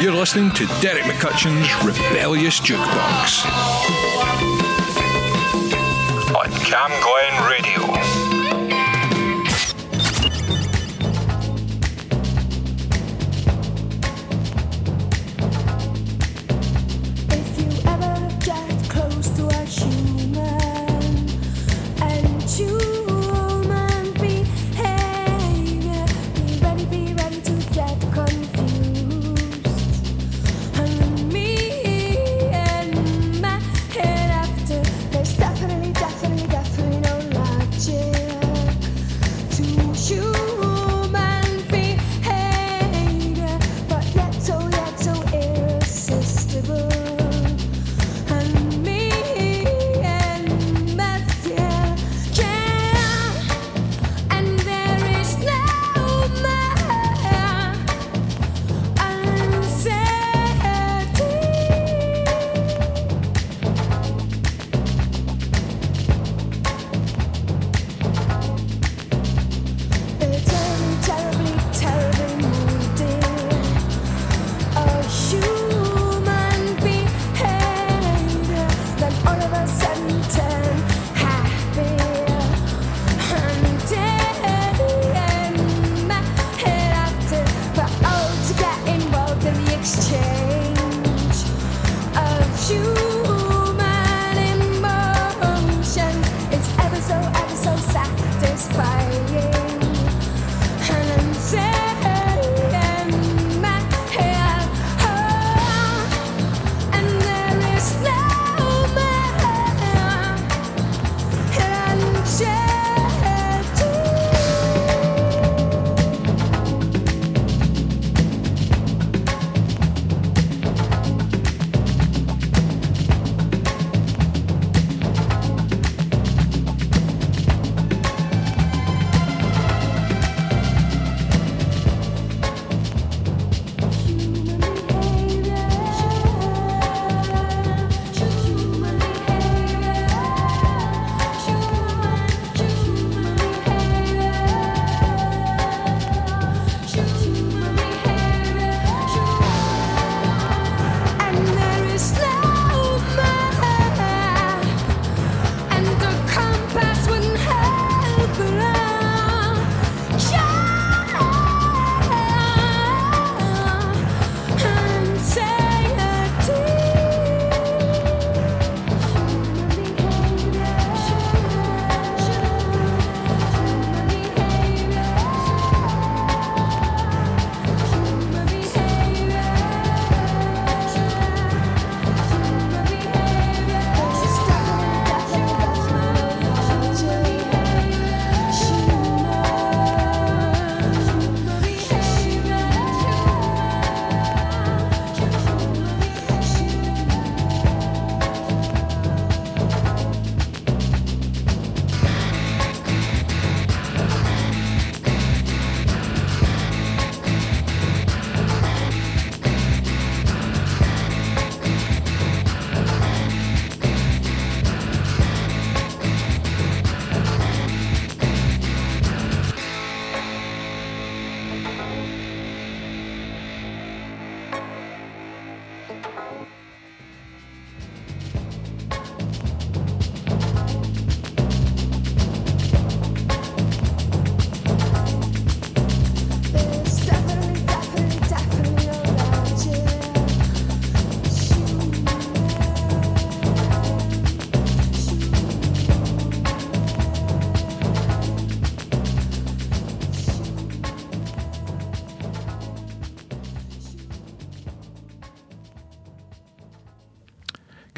You're listening to Derek McCutcheon's Rebellious Jukebox. On Cam Glen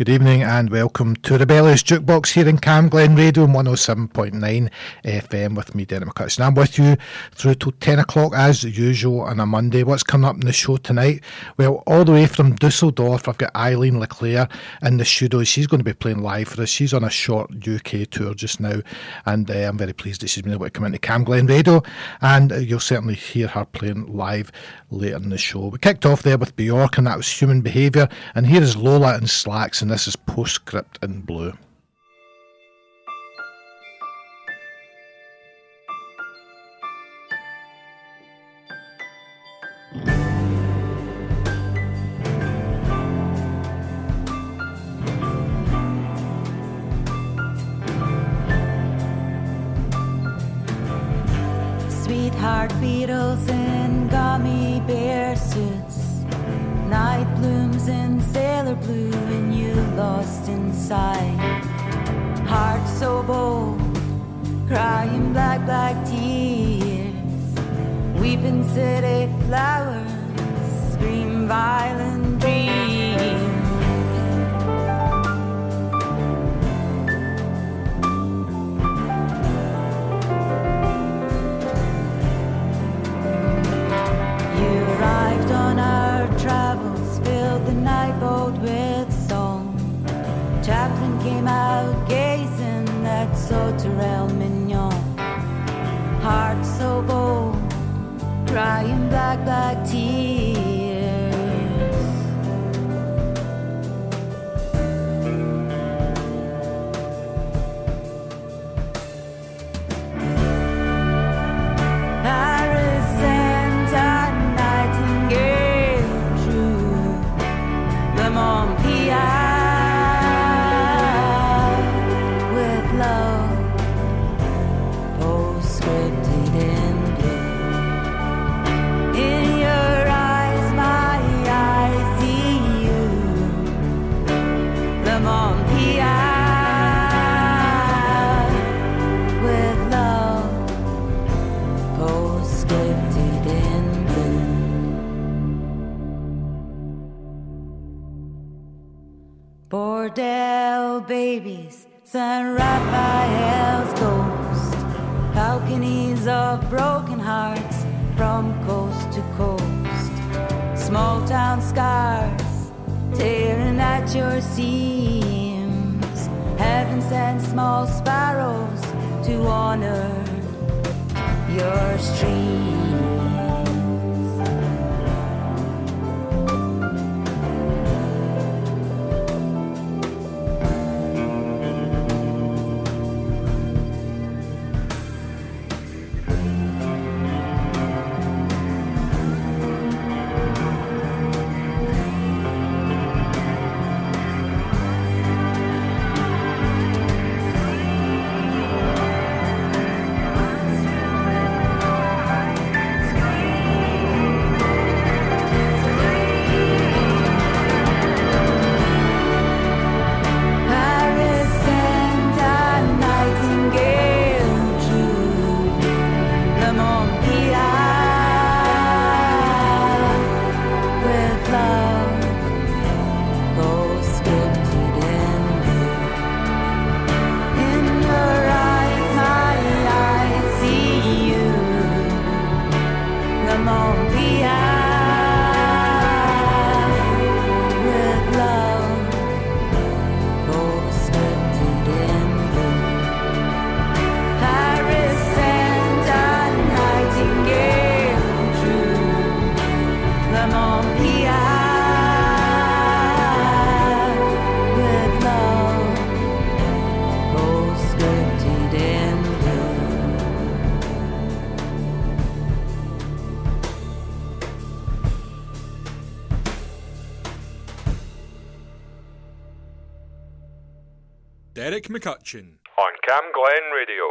Good evening and welcome to Rebellious Jukebox here in Cam Glen Radio 107.9 FM with me, Derek McCutcheon. I'm with you through till 10 o'clock as usual on a Monday. What's coming up in the show tonight? Well, all the way from Dusseldorf, I've got Eileen Leclerc in the studio. She's going to be playing live for us. She's on a short UK tour just now, and uh, I'm very pleased that she's been able to come into Cam Glen Radio, and uh, you'll certainly hear her playing live later in the show. We kicked off there with Bjork, and that was Human Behaviour, and here is Lola and Slacks, and this is Postscript in Blue. Sweetheart beetles in gummy bear suits, night blooms in sailor blue inside. Heart so bold, crying black, black tears. Weeping city flowers, scream violent dreams. Came out gazing at Sauterelle Mignon. Heart so bold, crying black, black tears. Babies, San Raphael's ghost, balconies of broken hearts from coast to coast, small town scars tearing at your seams, heaven sent small sparrows to honor your streams. McCutcheon on Cam Glen Radio.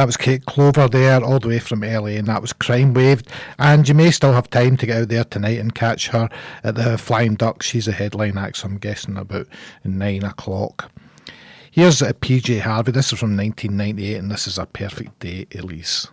That was Kate Clover there, all the way from LA, and that was Crime Waved. And you may still have time to get out there tonight and catch her at the Flying Duck. She's a headline act, so I'm guessing about nine o'clock. Here's uh, a PJ Harvey. This is from 1998, and this is a perfect day, Elise.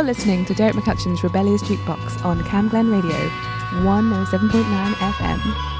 You're listening to Derek McCutcheon's Rebellious Jukebox on Cam Glen Radio, 107.9 FM.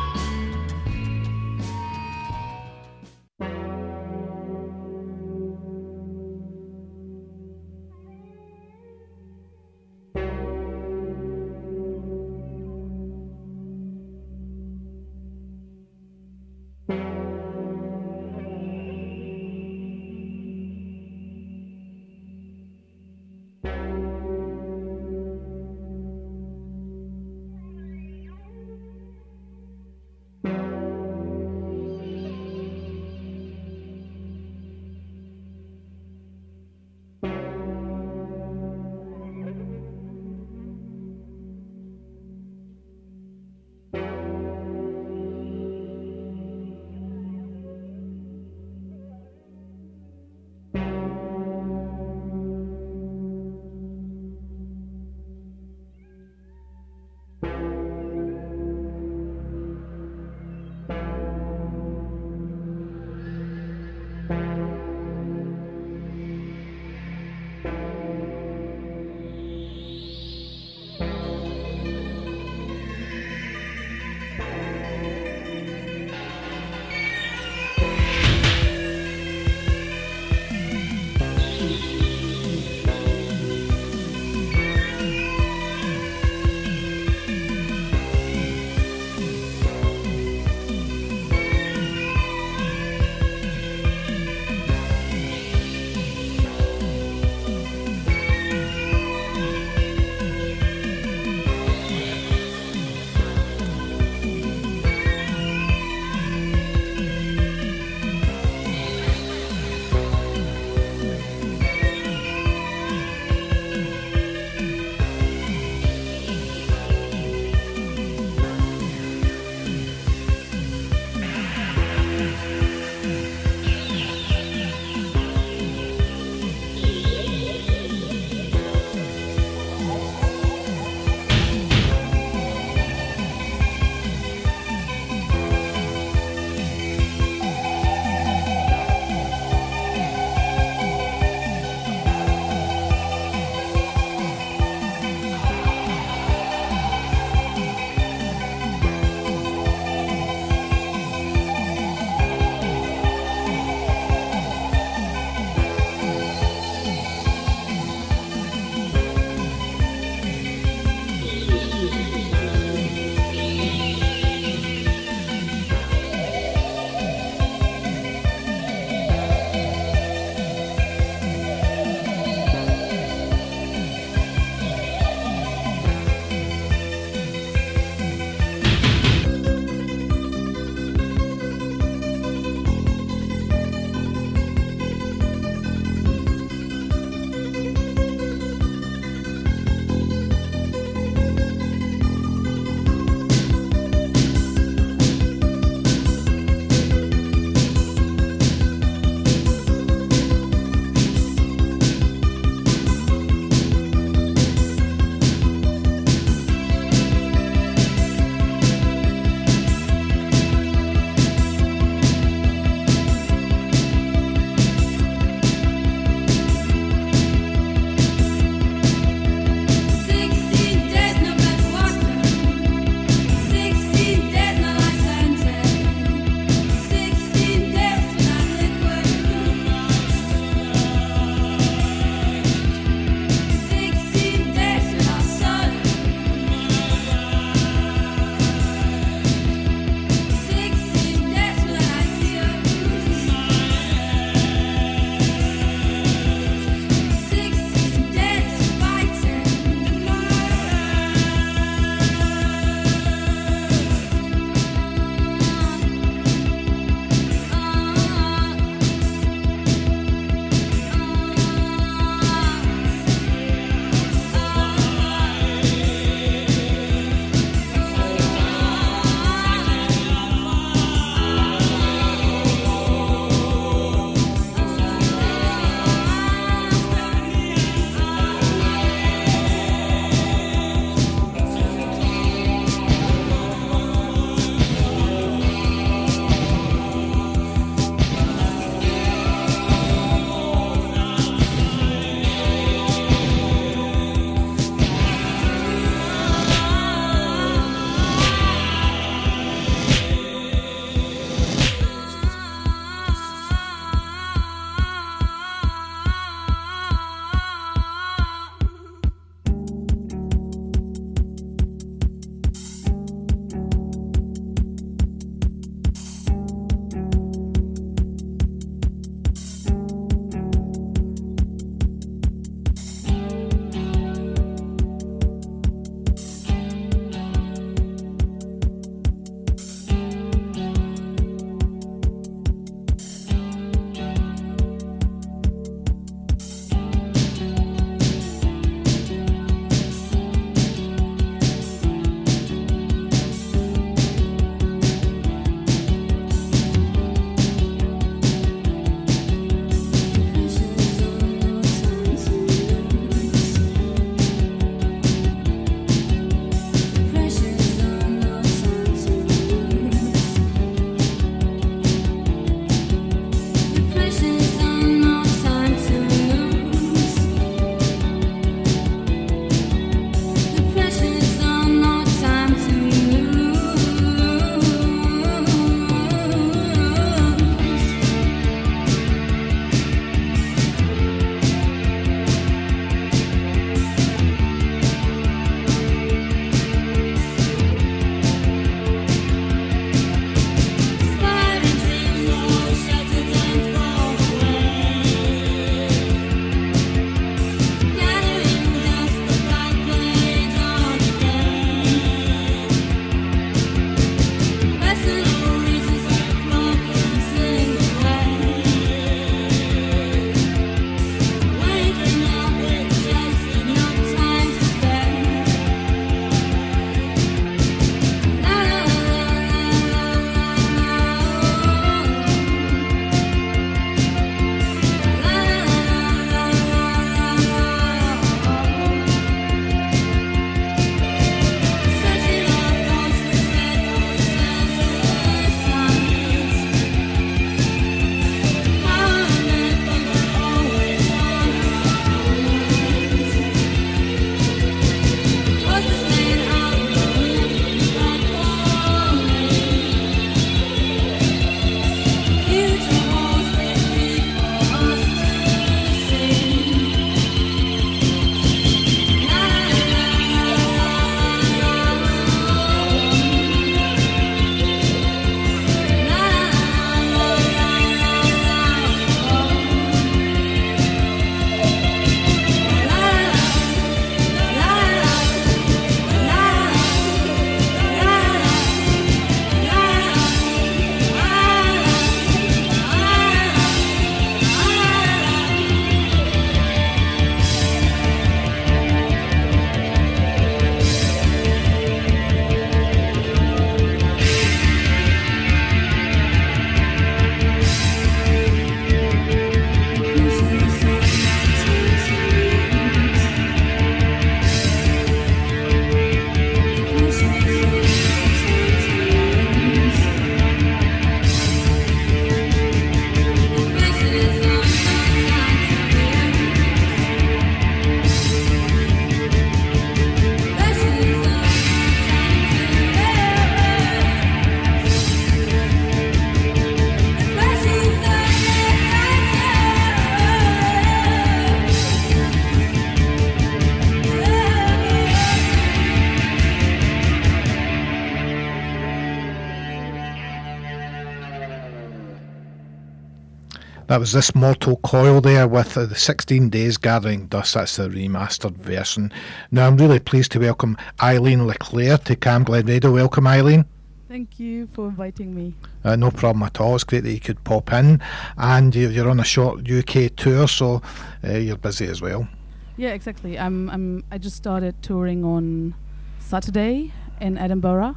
That was this Mortal Coil there with uh, the 16 Days Gathering Dust. That's the remastered version. Now, I'm really pleased to welcome Eileen Leclerc to Cam Glen Radio. Welcome, Eileen. Thank you for inviting me. Uh, no problem at all. It's great that you could pop in. And you're on a short UK tour, so uh, you're busy as well. Yeah, exactly. I'm, I'm, I just started touring on Saturday in Edinburgh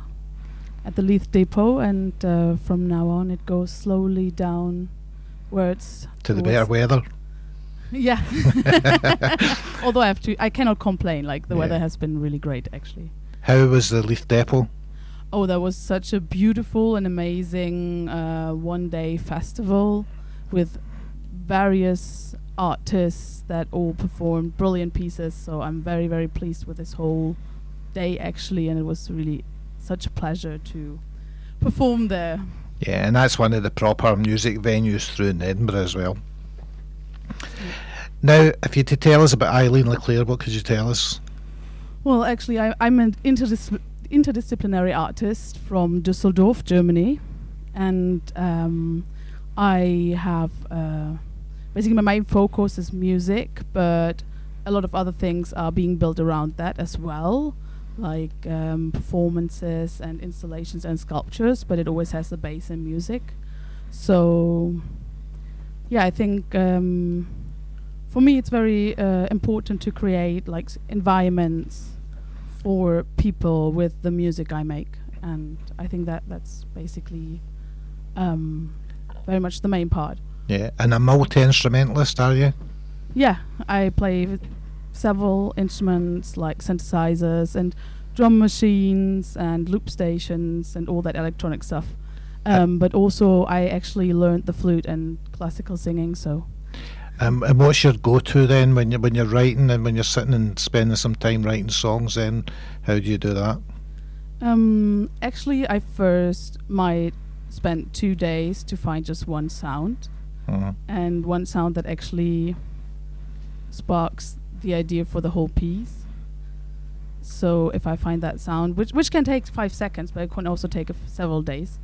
at the Leith Depot, and uh, from now on it goes slowly down words to the better weather. Yeah. Although I have to, I cannot complain. Like the yeah. weather has been really great, actually. How was the Leith Depot? Oh, that was such a beautiful and amazing uh, one-day festival with various artists that all performed brilliant pieces. So I'm very, very pleased with this whole day, actually, and it was really such a pleasure to perform there. Yeah, and that's one of the proper music venues through in Edinburgh as well. Now, if you to tell us about Eileen Leclerc, what could you tell us? Well, actually, I, am an interdis- interdisciplinary artist from Düsseldorf, Germany, and um, I have uh, basically my main focus is music, but a lot of other things are being built around that as well like um, performances and installations and sculptures, but it always has a base in music. So, yeah, I think um, for me it's very uh, important to create like environments for people with the music I make, and I think that that's basically um, very much the main part. Yeah, and a multi instrumentalist, are you? Yeah, I play several instruments like synthesizers and drum machines and loop stations and all that electronic stuff. Um, but also, I actually learned the flute and classical singing. So. Um, and what's your go-to then when you when you're writing and when you're sitting and spending some time writing songs? Then how do you do that? Um, actually, I first might spend two days to find just one sound, uh-huh. and one sound that actually sparks the idea for the whole piece. So if I find that sound, which which can take five seconds, but it can also take several days,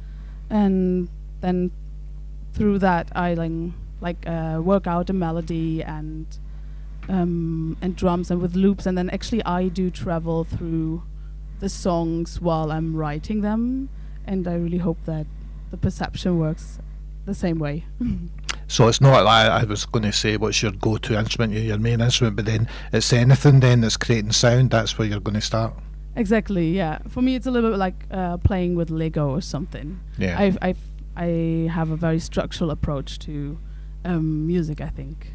and then through that I like like uh, work out a melody and um, and drums and with loops, and then actually I do travel through the songs while I'm writing them, and I really hope that the perception works the same way. So it's not like I was going to say what's your go-to instrument, your main instrument, but then it's anything then that's creating sound. That's where you're going to start. Exactly. Yeah. For me, it's a little bit like uh, playing with Lego or something. Yeah. I've, I've I have a very structural approach to um, music. I think.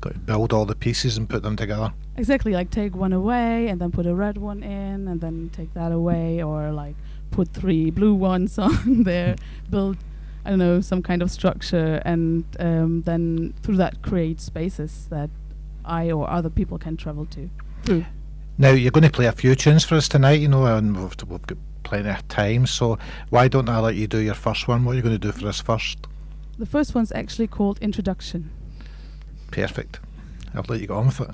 Got to build all the pieces and put them together. Exactly. Like take one away and then put a red one in, and then take that away, or like put three blue ones on there. build I don't know, some kind of structure, and um, then through that create spaces that I or other people can travel to through. Now you're going to play a few tunes for us tonight, you know, and we've, we've got plenty of time. So why don't I let you do your first one? What are you going to do for us first? The first one's actually called Introduction. Perfect. I'll let you go on with it.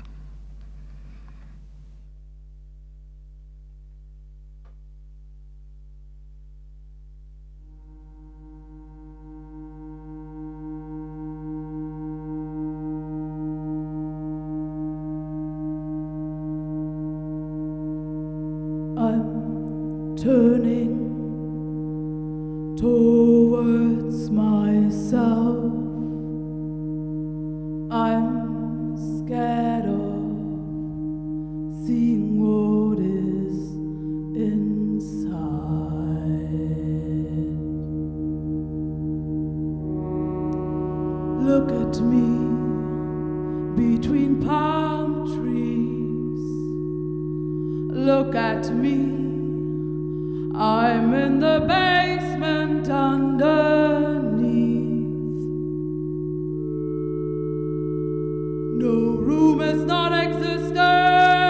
Turning towards myself. I'm scared of seeing what is inside. Look at me between palm trees. Look at me I'm in the basement underneath. No room is not existent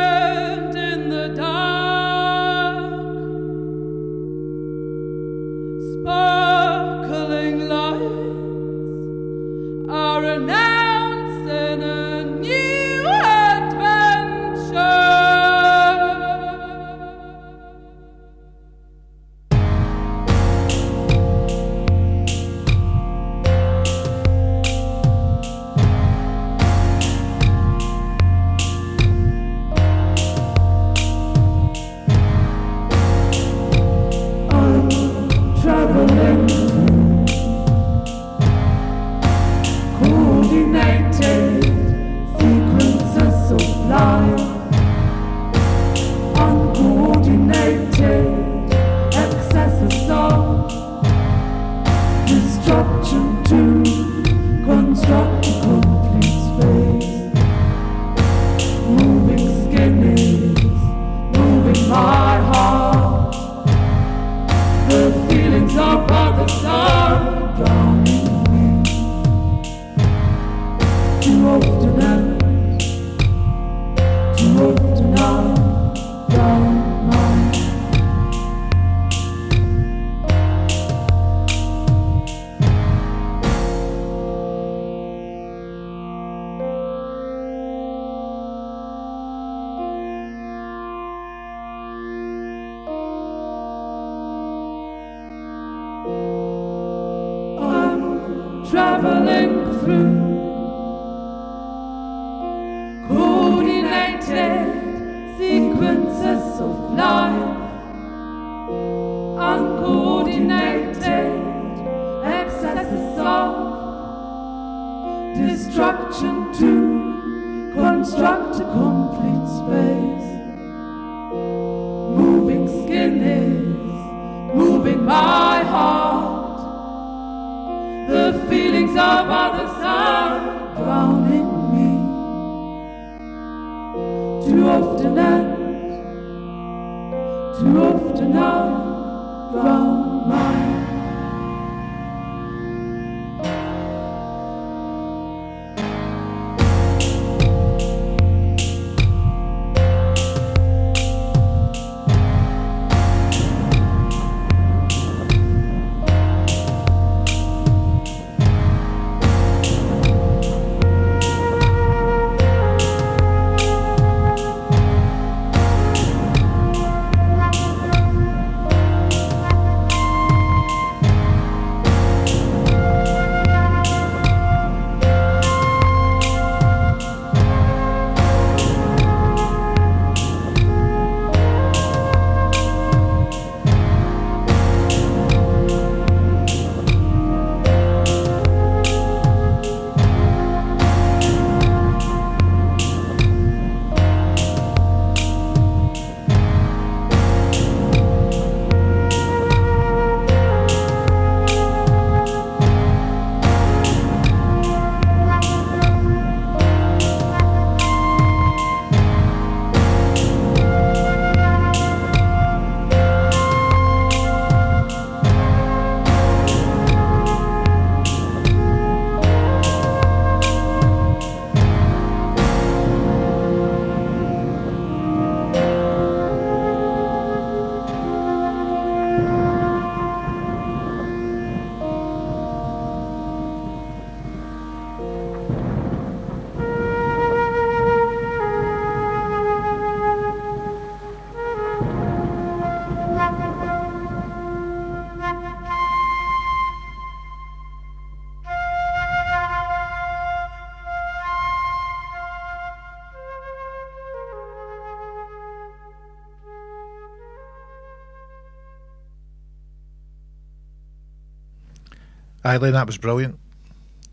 Eileen, that was brilliant.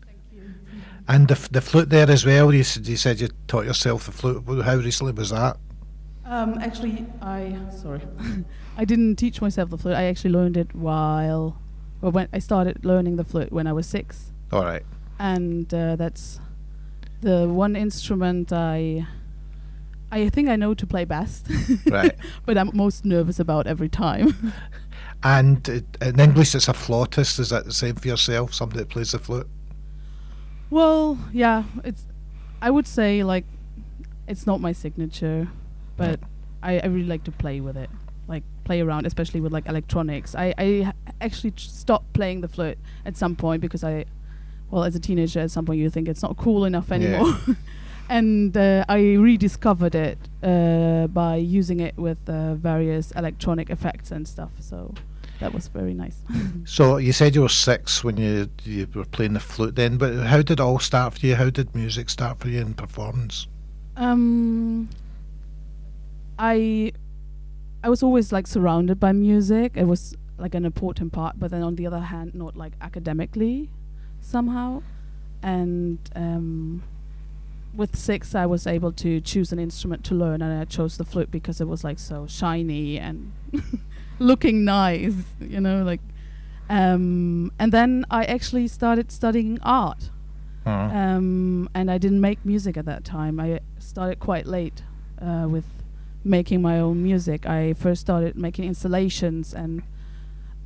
Thank you. And the, the flute there as well, you, you said you taught yourself the flute. How recently was that? Um, actually, I sorry, I didn't teach myself the flute. I actually learned it while, well, when I started learning the flute when I was six, All right. and uh, that's the one instrument I, I think I know to play best. Right. but I'm most nervous about every time. And uh, in English, it's a flautist. Is that the same for yourself? Somebody that plays the flute? well, yeah, it's. I would say like, it's not my signature, but I, I really like to play with it. Like play around, especially with like electronics. I I actually stopped playing the flute at some point because I, well, as a teenager, at some point you think it's not cool enough Yeah. anymore, and uh, I rediscovered it uh, by using it with uh, various electronic effects and stuff. So that was very nice. So you said you were six when you you were playing the flute then, but how did it all start for you? How did music start for you in performance? Um, I I was always like surrounded by music. It was like an important part, but then on the other hand, not like academically somehow. And um, with six, I was able to choose an instrument to learn, and I chose the flute because it was like so shiny and looking nice, you know, like. Um, and then I actually started studying art, Uh-huh. um, and I didn't make music at that time. I started quite late uh, with making my own music. I first started making installations and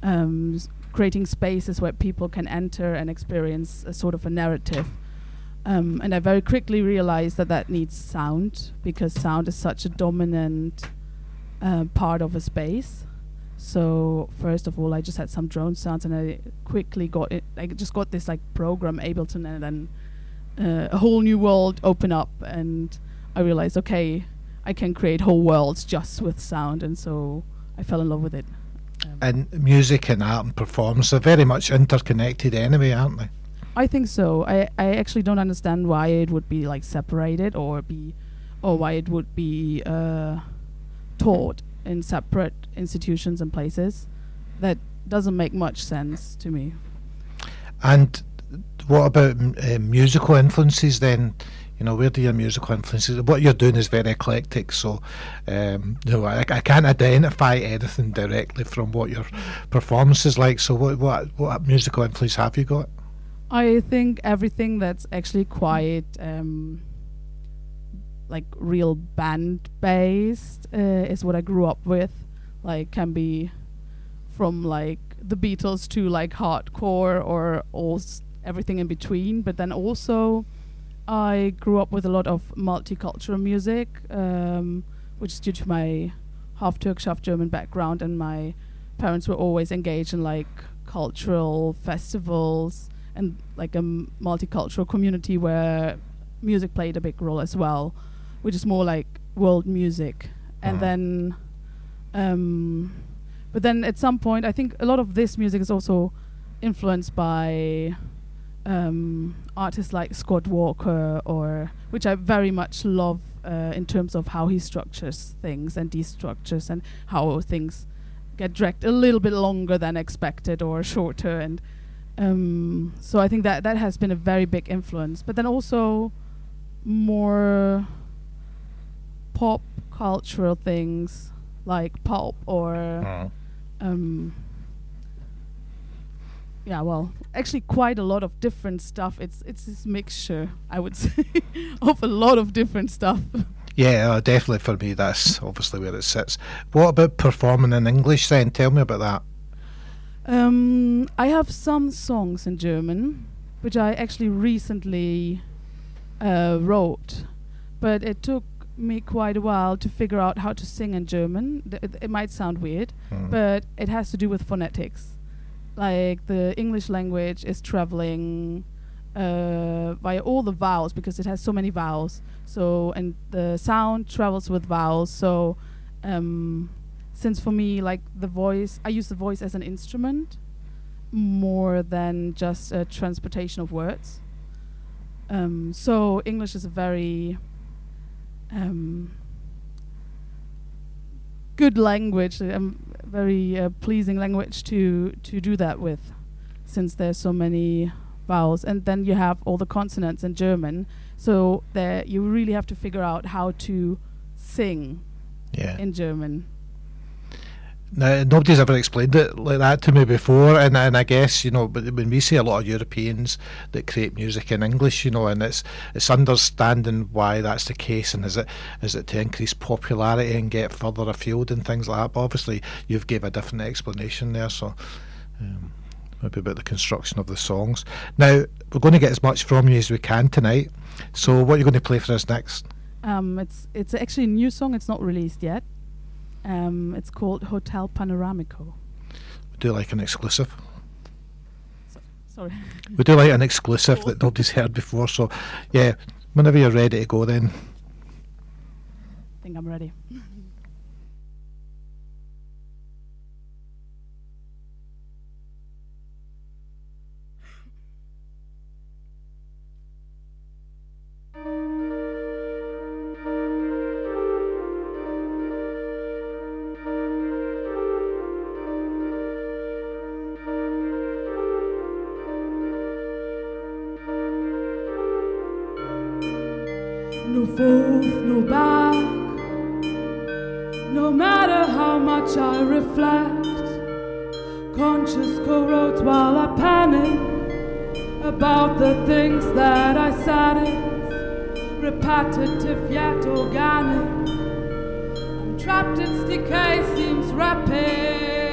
um, creating spaces where people can enter and experience a sort of a narrative. Um, and I very quickly realized that that needs sound because sound is such a dominant uh, part of a space. So first of all, I just had some drone sounds, and I quickly got it. I just got this like program Ableton, and then uh, a whole new world open up, and I realized, okay, I can create whole worlds just with sound, and so I fell in love with it. Um, And music and art and performance are very much interconnected anyway, aren't they? I think so. I, I actually don't understand why it would be like separated or be, or why it would be uh, taught in separate institutions and places. That doesn't make much sense to me. And what about uh, musical influences then? You know, where do your musical influences? What you're doing is very eclectic, so um, you know, I, I can't identify anything directly from what your performance is like. So, what what what musical influence have you got? I think everything that's actually quite um, like real band based uh, is what I grew up with. Like can be from like the Beatles to like hardcore or all s- everything in between. But then also I grew up with a lot of multicultural music, um, which is due to my half Turkish, half German background, and my parents were always engaged in like cultural festivals and like a m- multicultural community where music played a big role as well, which is more like world music. And Mhm. then, um, but then at some point, I think a lot of this music is also influenced by um, artists like Scott Walker, or which I very much love uh, in terms of how he structures things and destructures and how things get dragged a little bit longer than expected or shorter and um, so I think that that has been a very big influence. But then also more pop cultural things like pulp or um, yeah, well, actually quite a lot of different stuff. It's it's this mixture, I would say, of a lot of different stuff. Yeah, uh, definitely for me, that's obviously where it sits. What about performing in English then? Tell me about that. Um, I have some songs in German, which I actually recently uh, wrote, but it took me quite a while to figure out how to sing in German. Th- it, it might sound weird, Mm. but it has to do with phonetics. Like the English language is traveling uh, via all the vowels because it has so many vowels. So and the sound travels with vowels. So um, since for me, like the voice, I use the voice as an instrument more than just a transportation of words. Um, so English is a very um, good language, um, very uh, pleasing language to to do that with, since there's so many vowels, and then you have all the consonants in German. So there, you really have to figure out how to sing Yeah. in German. Now, nobody's ever explained it like that to me before, and and I guess you know, but when we see a lot of Europeans that create music in English, you know, and it's it's understanding why that's the case, and is it is it to increase popularity and get further afield and things like that? But obviously, you've gave a different explanation there, so. Um, Maybe about the construction of the songs. Now we're going to get as much from you as we can tonight. So what are you going to play for us next? Um, it's it's actually a new song. It's not released yet. Um, it's called Hotel Panoramico. We do like an exclusive. Sorry. We do like an exclusive that nobody's heard before. So, yeah, whenever you're ready to go, then. I think I'm ready. Forth, no back. No matter how much I reflect, conscious co-wrote while I panic about the things that I said it, repetitive yet organic. I'm trapped, its decay seems rapid.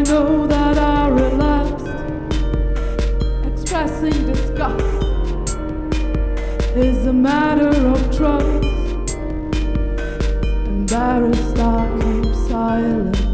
I know that I relapsed. Expressing disgust is a matter of trust embarrassed, I keep silent.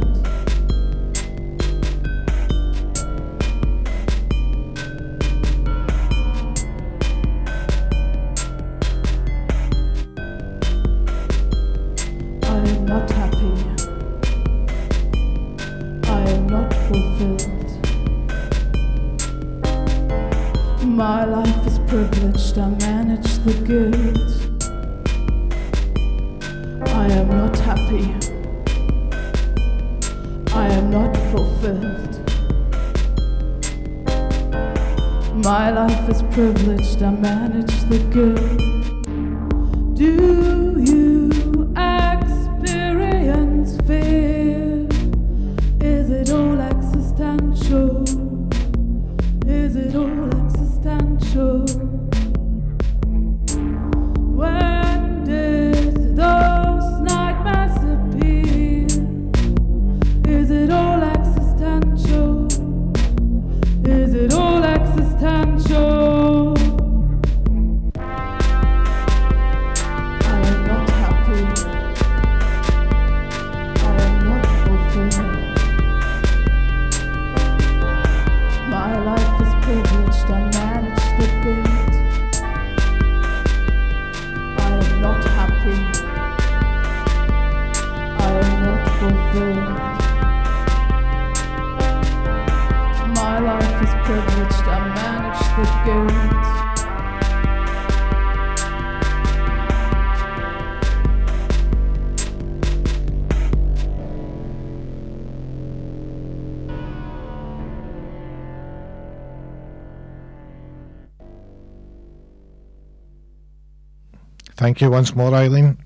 Thank you once more, Eileen.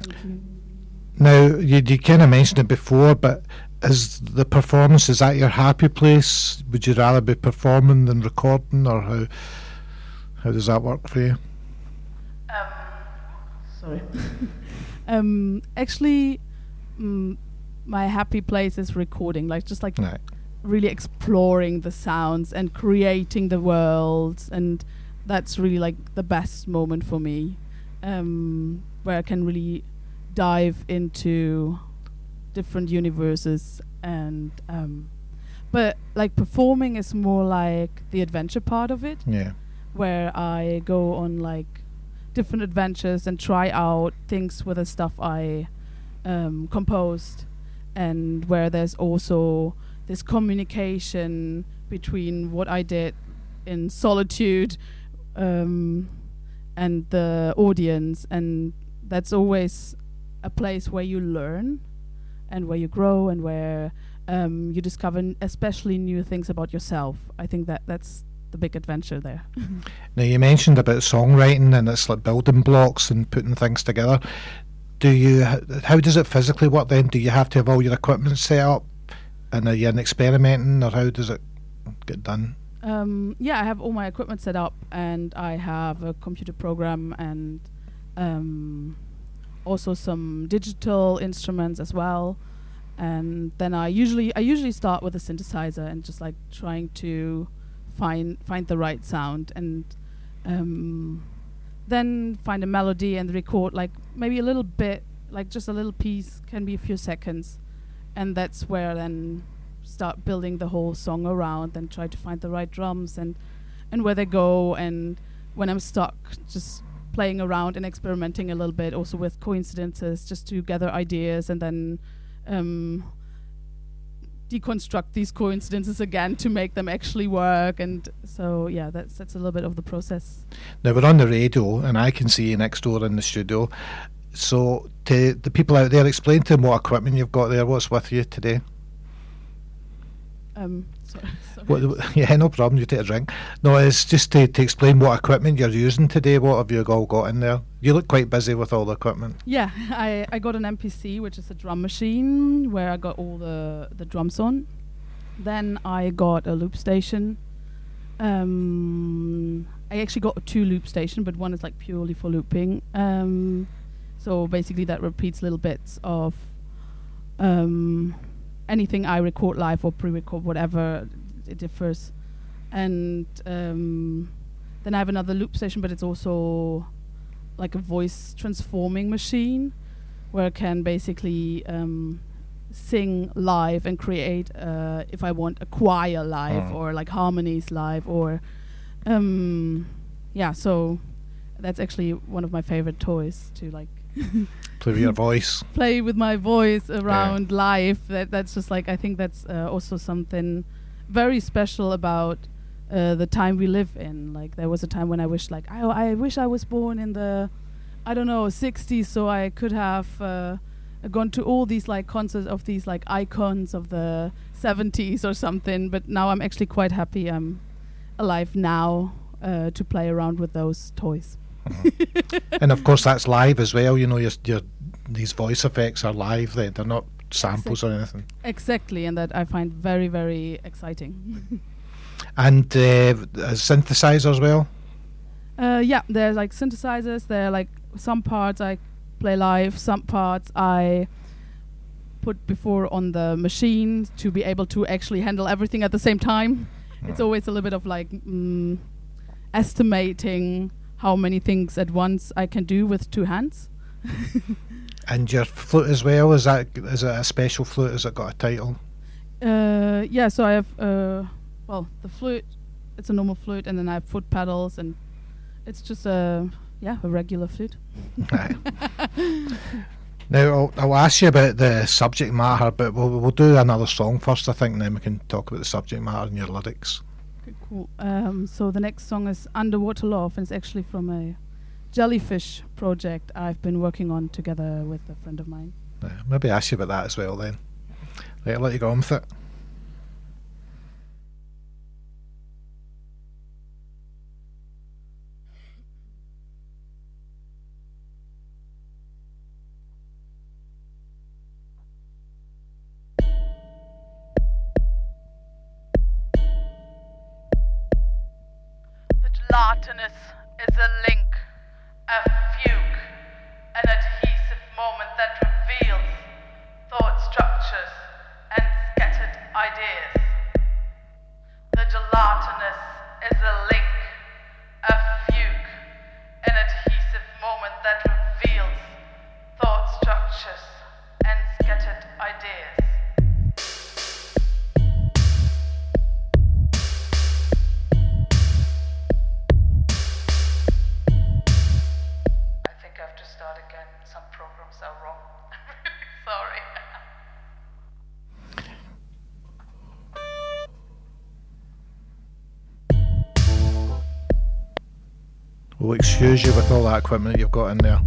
Thank you. Now, you, you kind of mentioned it before, but is the performance, is that your happy place? Would you rather be performing than recording, or how, how does that work for you? Sorry. um, actually, mm, my happy place is recording, like just like Right. really exploring the sounds and creating the worlds, and that's really like the best moment for me, um, where I can really dive into different universes and. Um, but like performing is more like the adventure part of it Yeah. where I go on like different adventures and try out things with the stuff I um, composed, and where there's also this communication between what I did in solitude um, and the audience, and that's always a place where you learn and where you grow and where um, you discover especially new things about yourself. I think that that's the big adventure there. Now, you mentioned about songwriting and it's like building blocks and putting things together. Do you, how does it physically work then? Do you have to have all your equipment set up? And are you in experimenting, or how does it get done? Um, yeah, I have all my equipment set up, and I have a computer program, and um, also some digital instruments as well. And then I usually I usually start with a synthesizer and just like trying to find find the right sound, and um, then find a melody and record like maybe a little bit, like just a little piece, can be a few seconds, and that's where then start building the whole song around and try to find the right drums and and where they go and when I'm stuck just playing around and experimenting a little bit also with coincidences just to gather ideas and then um, deconstruct these coincidences again to make them actually work and so yeah that's that's a little bit of the process. Now we're on the radio and i can see you next door in the studio. So to the people out there explain to them what equipment you've got there what's with you today um sorry, sorry. What, yeah no problem you take a drink. No it's just to, to explain what equipment you're using today. What have you all got in there? You look quite busy with all the equipment. Yeah i i got an mpc which is a drum machine where i got all the the drums on. Then i got a loop station. Um i actually got two loop station but one is like purely for looping. Um so basically that repeats little bits of um anything i record live or pre-record whatever it differs and um then i have another loop station but it's also like a voice transforming machine where I can basically um, sing live and create, uh, if I want, a choir live Mm. or like harmonies live or, um, yeah. So that's actually one of my favorite toys to like play with your voice play with my voice around life. That that's just like I think that's uh, also something very special about uh, the time we live in. Like there was a time when I wished like I I wish I was born in the I don't know 60s so I could have uh, gone to all these like concerts of these like icons of the 70s or something. But now I'm actually quite happy I'm alive now uh, to play around with those toys. And of course that's live as well you know your, your these voice effects are live they, they're not samples or anything Exactly, and that I find very very exciting. and uh, a synthesizer as well Uh, yeah, there's like synthesizers. There are like some parts I play live, some parts I put before on the machine to be able to actually handle everything at the same time. It's always a little bit of like mm, estimating how many things at once I can do with two hands. and your flute as well is that is it a special flute has it got a title Uh, yeah, so I have uh, well the flute. It's a normal flute, and then I have foot pedals, and it's just a yeah a regular flute. Aye. now I'll, I'll ask you about the subject matter but we'll, we'll do another song first I think and then we can talk about the subject matter and your lyrics. Um, so the next song is Underwater Love, and it's actually from a jellyfish project I've been working on together with a friend of mine. Uh, maybe ask you about that as well then right I'll let you go on with it Gelatinous is a link, a we'll you with all that equipment you've got in there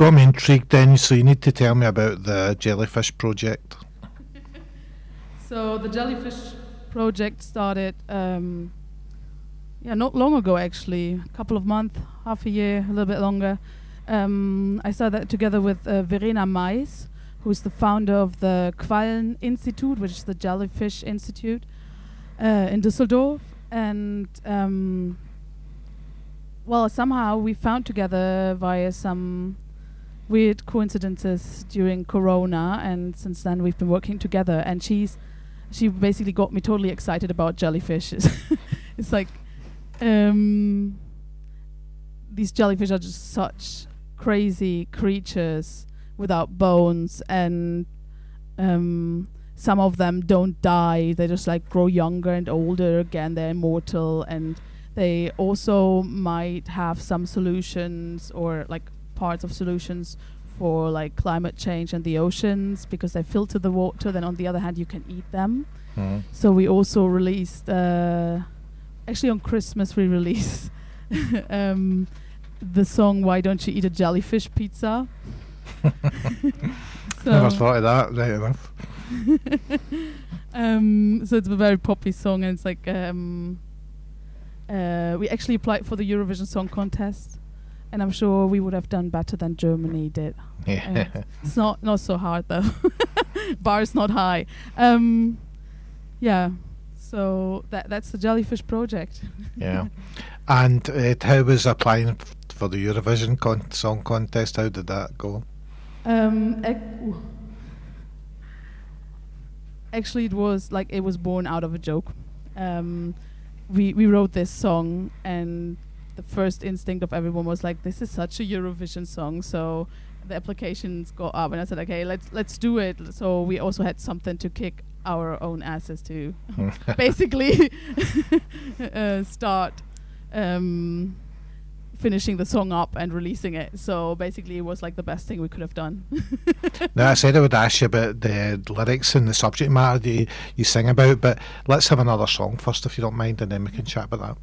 got me intrigued then, so you need to tell me about the jellyfish project. So the jellyfish project started, um, yeah, not long ago actually, a couple of months, half a year, a little bit longer. Um, I started that together with uh, Verena Mais, who's the founder of the Quallen Institute, which is the Jellyfish Institute uh, in Düsseldorf, and um, well, somehow we found together via some weird coincidences during Corona, and since then we've been working together. And she's she basically got me totally excited about jellyfish. it's like um, these jellyfish are just such crazy creatures without bones, and um, some of them don't die. They just like grow younger and older again. They're immortal and they also might have some solutions or like parts of solutions for like climate change and the oceans because they filter the water. Then on the other hand, you can eat them. Mm. So we also released, uh, actually on Christmas we released um, the song "Why Don't You Eat a Jellyfish Pizza." so Never thought of that. Right enough. um, so it's a very poppy song, and it's like um, uh, we actually applied for the Eurovision Song Contest, and I'm sure we would have done better than Germany did. Yeah. Uh, it's not not so hard though. Bar is not high. Um, yeah. So that that's the Jellyfish Project. yeah. And uh, how was applying for the Eurovision con- Song Contest? How did that go? Um, actually, it was like it was born out of a joke. Um, we we wrote this song and the first instinct of everyone was like this is such a Eurovision song so the applications go up and I said okay let's let's do it so we also had something to kick our own asses to basically uh, start um, finishing the song up and releasing it. So basically, it was like the best thing we could have done. now, I said I would ask you about the lyrics and the subject matter that you, you sing about, but let's have another song first, if you don't mind, and then we can chat about that.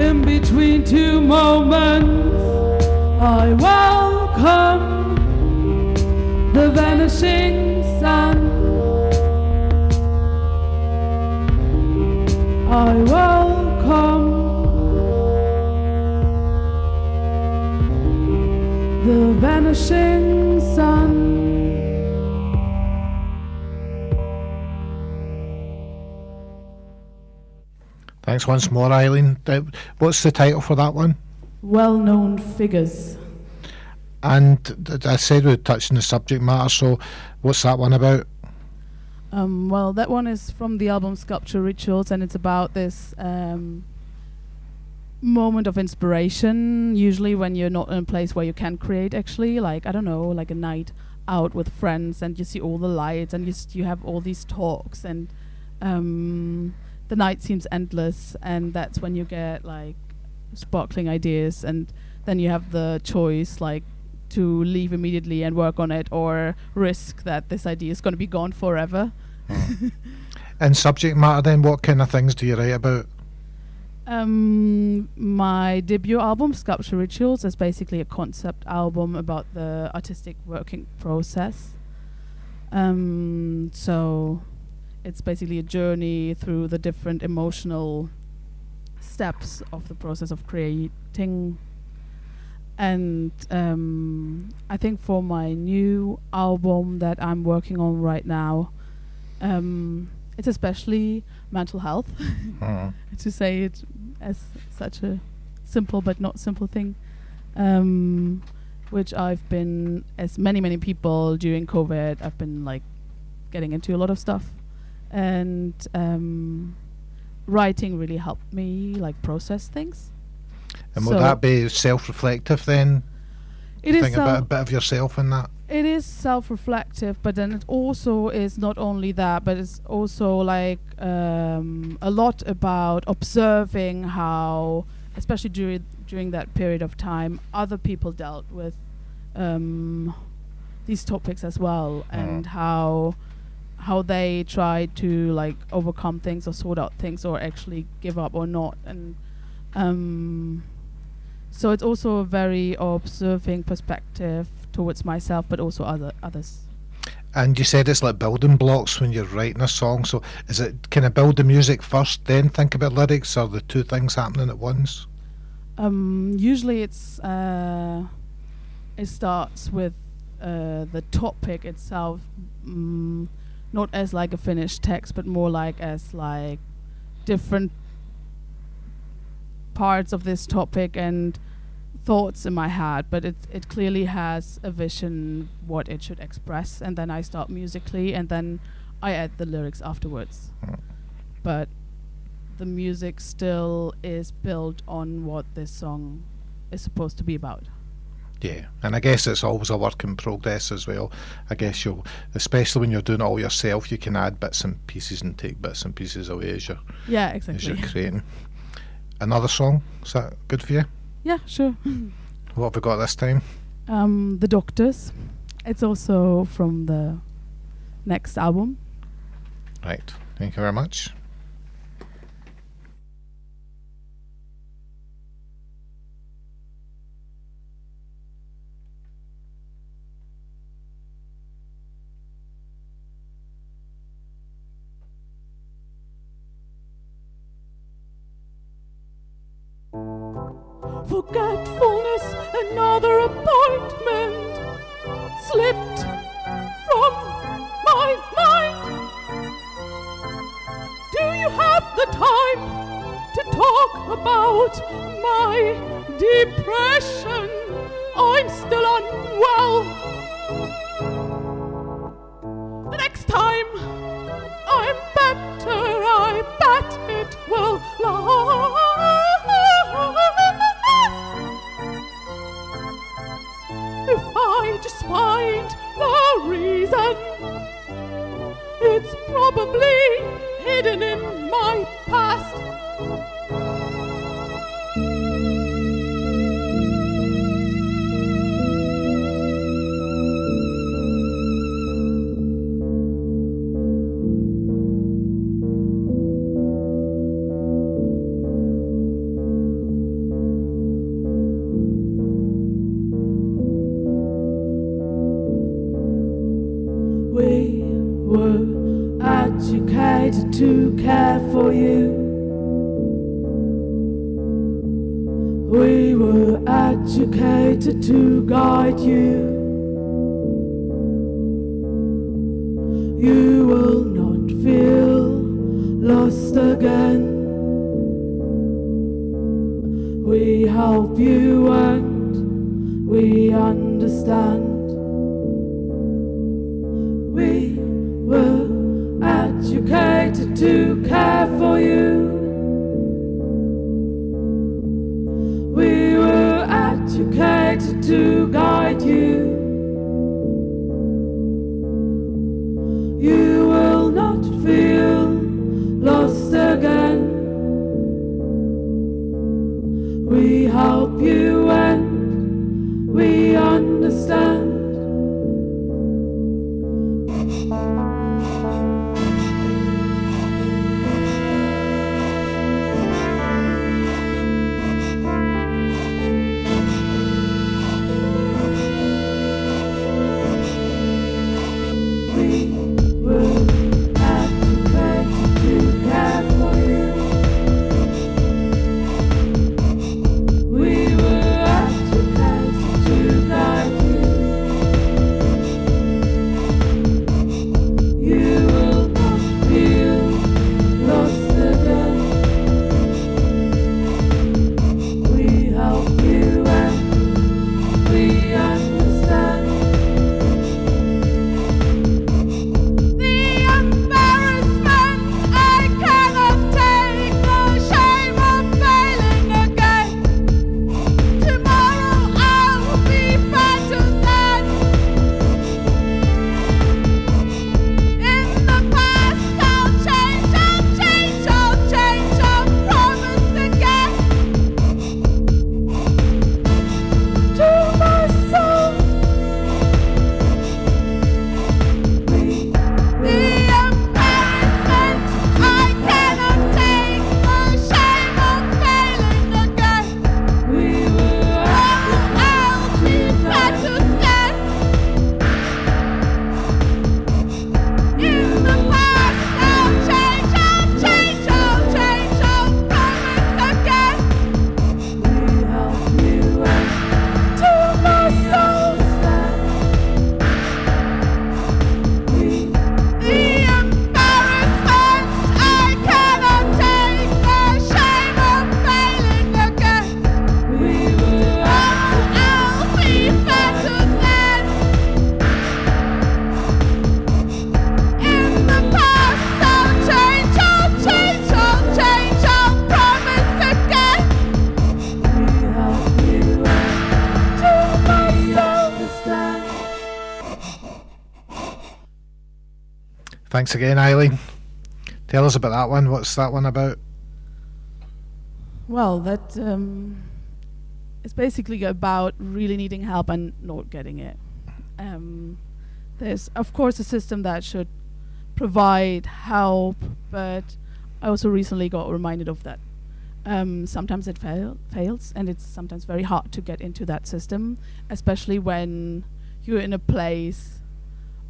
In between two moments I welcome the vanishing sun. I welcome the vanishing Thanks once more, Eileen. Uh, what's the title for that one? Well known figures. And I said we are touching the subject matter, so what's that one about? Um, well, that one is from the album Sculpture Rituals, and it's about this um, moment of inspiration. Usually, when you're not in a place where you can create, actually, like I don't know, like a night out with friends, and you see all the lights, and you you have all these talks, and um, the night seems endless, and that's when you get like sparkling ideas, and then you have the choice, like to leave immediately and work on it or risk that this idea is going to be gone forever. And subject matter, then, what kind of things do you write about? Um, my debut album, Sculpture Rituals, is basically a concept album about the artistic working process. Um, so it's basically a journey through the different emotional steps of the process of creating. And um, I think for my new album that I'm working on right now, um, it's especially mental health. Mm. to say it as such a simple but not simple thing, um, which I've been, as many many people during COVID, I've been like getting into a lot of stuff, and um, writing really helped me like process things. And would So- that be self-reflective then? It is Think about a bit of yourself in that. it is self-reflective but then it also is not only that but it's also like um, a lot about observing how especially during during that period of time other people dealt with um, these topics as well and how how they try to like overcome things or sort out things or actually give up or not and um, so it's also a very observing perspective towards myself, but also other others. And you said it's like building blocks when you're writing a song. So is it kind of build the music first, then think about lyrics, or the two things happening at once? Um, usually, it's uh, it starts with uh, the topic itself, mm, not as like a finished text, but more like as like different parts of this topic and thoughts in my head but it it clearly has a vision what it should express and then I start musically and then I add the lyrics afterwards. Hmm. But the music still is built on what this song is supposed to be about Yeah, and I guess it's always a work in progress as well. I guess you'll, especially when you're doing it all yourself, you can add bits and pieces and take bits and pieces away as you're yeah exactly. as you're creating. Another song is that good for you? yeah sure What have we got this time? um the doctors it's also from the next album Right. Thank you very much. Thanks again, Eileen. Tell us about that one. What's that one about? Well, that um, it's basically about really needing help and not getting it. Um, there's, of course, a system that should provide help, but I also recently got reminded of that. Um, sometimes it fail, fails, and it's sometimes very hard to get into that system, especially when you're in a place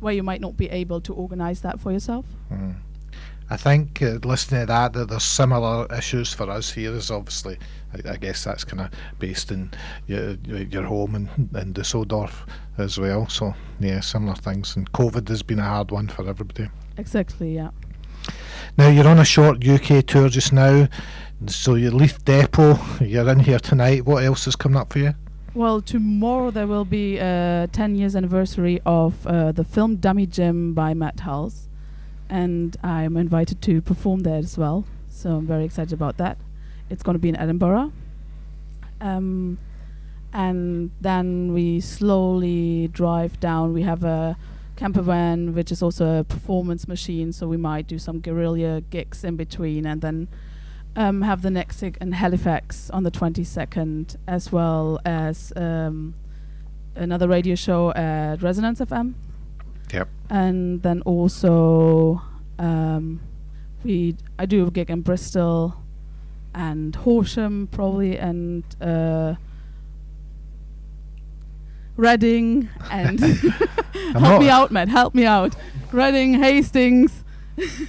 where you might not be able to organise that for yourself? Mm. I think uh, listening to that, that there's similar issues for us here. Is obviously, I, I guess that's kind of based in your, your home in, in Dusseldorf as well. So yeah, similar things. And COVID has been a hard one for everybody. Exactly. Yeah. Now you're on a short UK tour just now. So your Leith Depot, you're in here tonight. What else is coming up for you? Well, tomorrow there will be a 10 years anniversary of uh, the film Dummy Jim by Matt Hulse, and I'm invited to perform there as well. So I'm very excited about that. It's going to be in Edinburgh. Um, and then we slowly drive down. We have a camper van, which is also a performance machine, so we might do some guerrilla gigs in between, and then um, have the next gig in Halifax on the 22nd, as well as um, another radio show at Resonance FM. Yep. And then also um, we I do a gig in Bristol and Horsham probably and uh, Reading and help me out, Matt. Help me out. Reading, Hastings,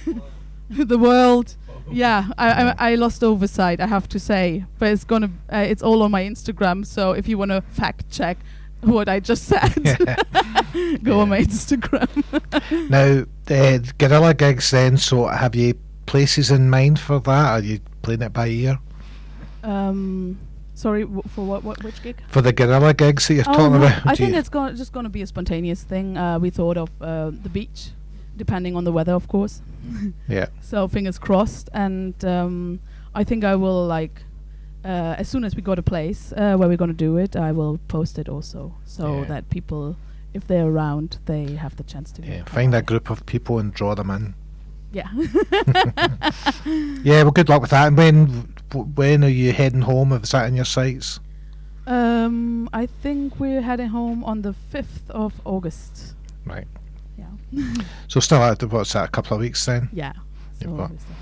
the world. Yeah, I, I I lost oversight. I have to say, but it's gonna uh, it's all on my Instagram. So if you want to fact check what I just said, go Yeah. on my Instagram. Now, uh, guerrilla gigs then, so have you places in mind for that? Are you playing it by ear? um, sorry w- for what, what which gig? For the guerrilla gigs that you're Oh, talking no, about? I think you- it's go- just going to be a spontaneous thing. Uh, we thought of uh, the beach, depending on the weather, of course. Yeah. So fingers crossed. And um, I think I will like uh, as soon as we got a place uh, where we're going to do it, I will post it also, so Yeah. that people, if they're around, they have the chance to Yeah, find a by. group of people and draw them in. Yeah. Yeah, well, good luck with that. And when w- when are you heading home? Is that in your sights? um, I think we're heading home on the fifth of August. Right. So still, at what's that? A couple of weeks then. Yeah. You've So got- we still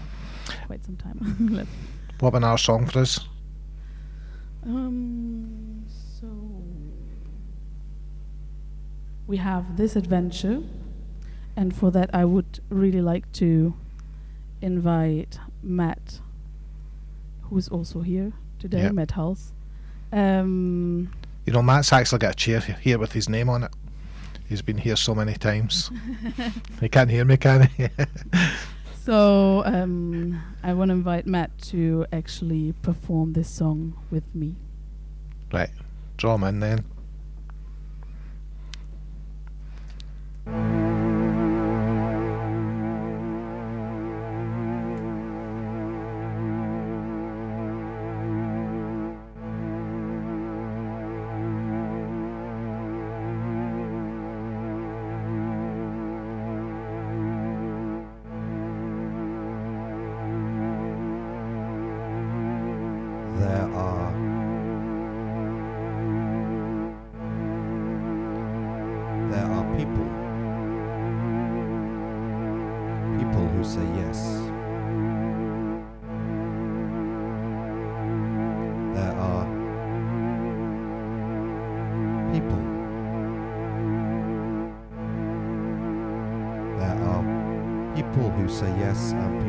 have quite some time left. What about another song for us? Um, so we have this adventure, and for that, I would really like to invite Matt, who's also here today, Yep. Matt Hulse. Um, You know, Matt's actually got a chair here with his name on it. He's been here so many times. he can't hear me, can he? so um, I want to invite Matt to actually perform this song with me. right. Draw him in then. Who say mm.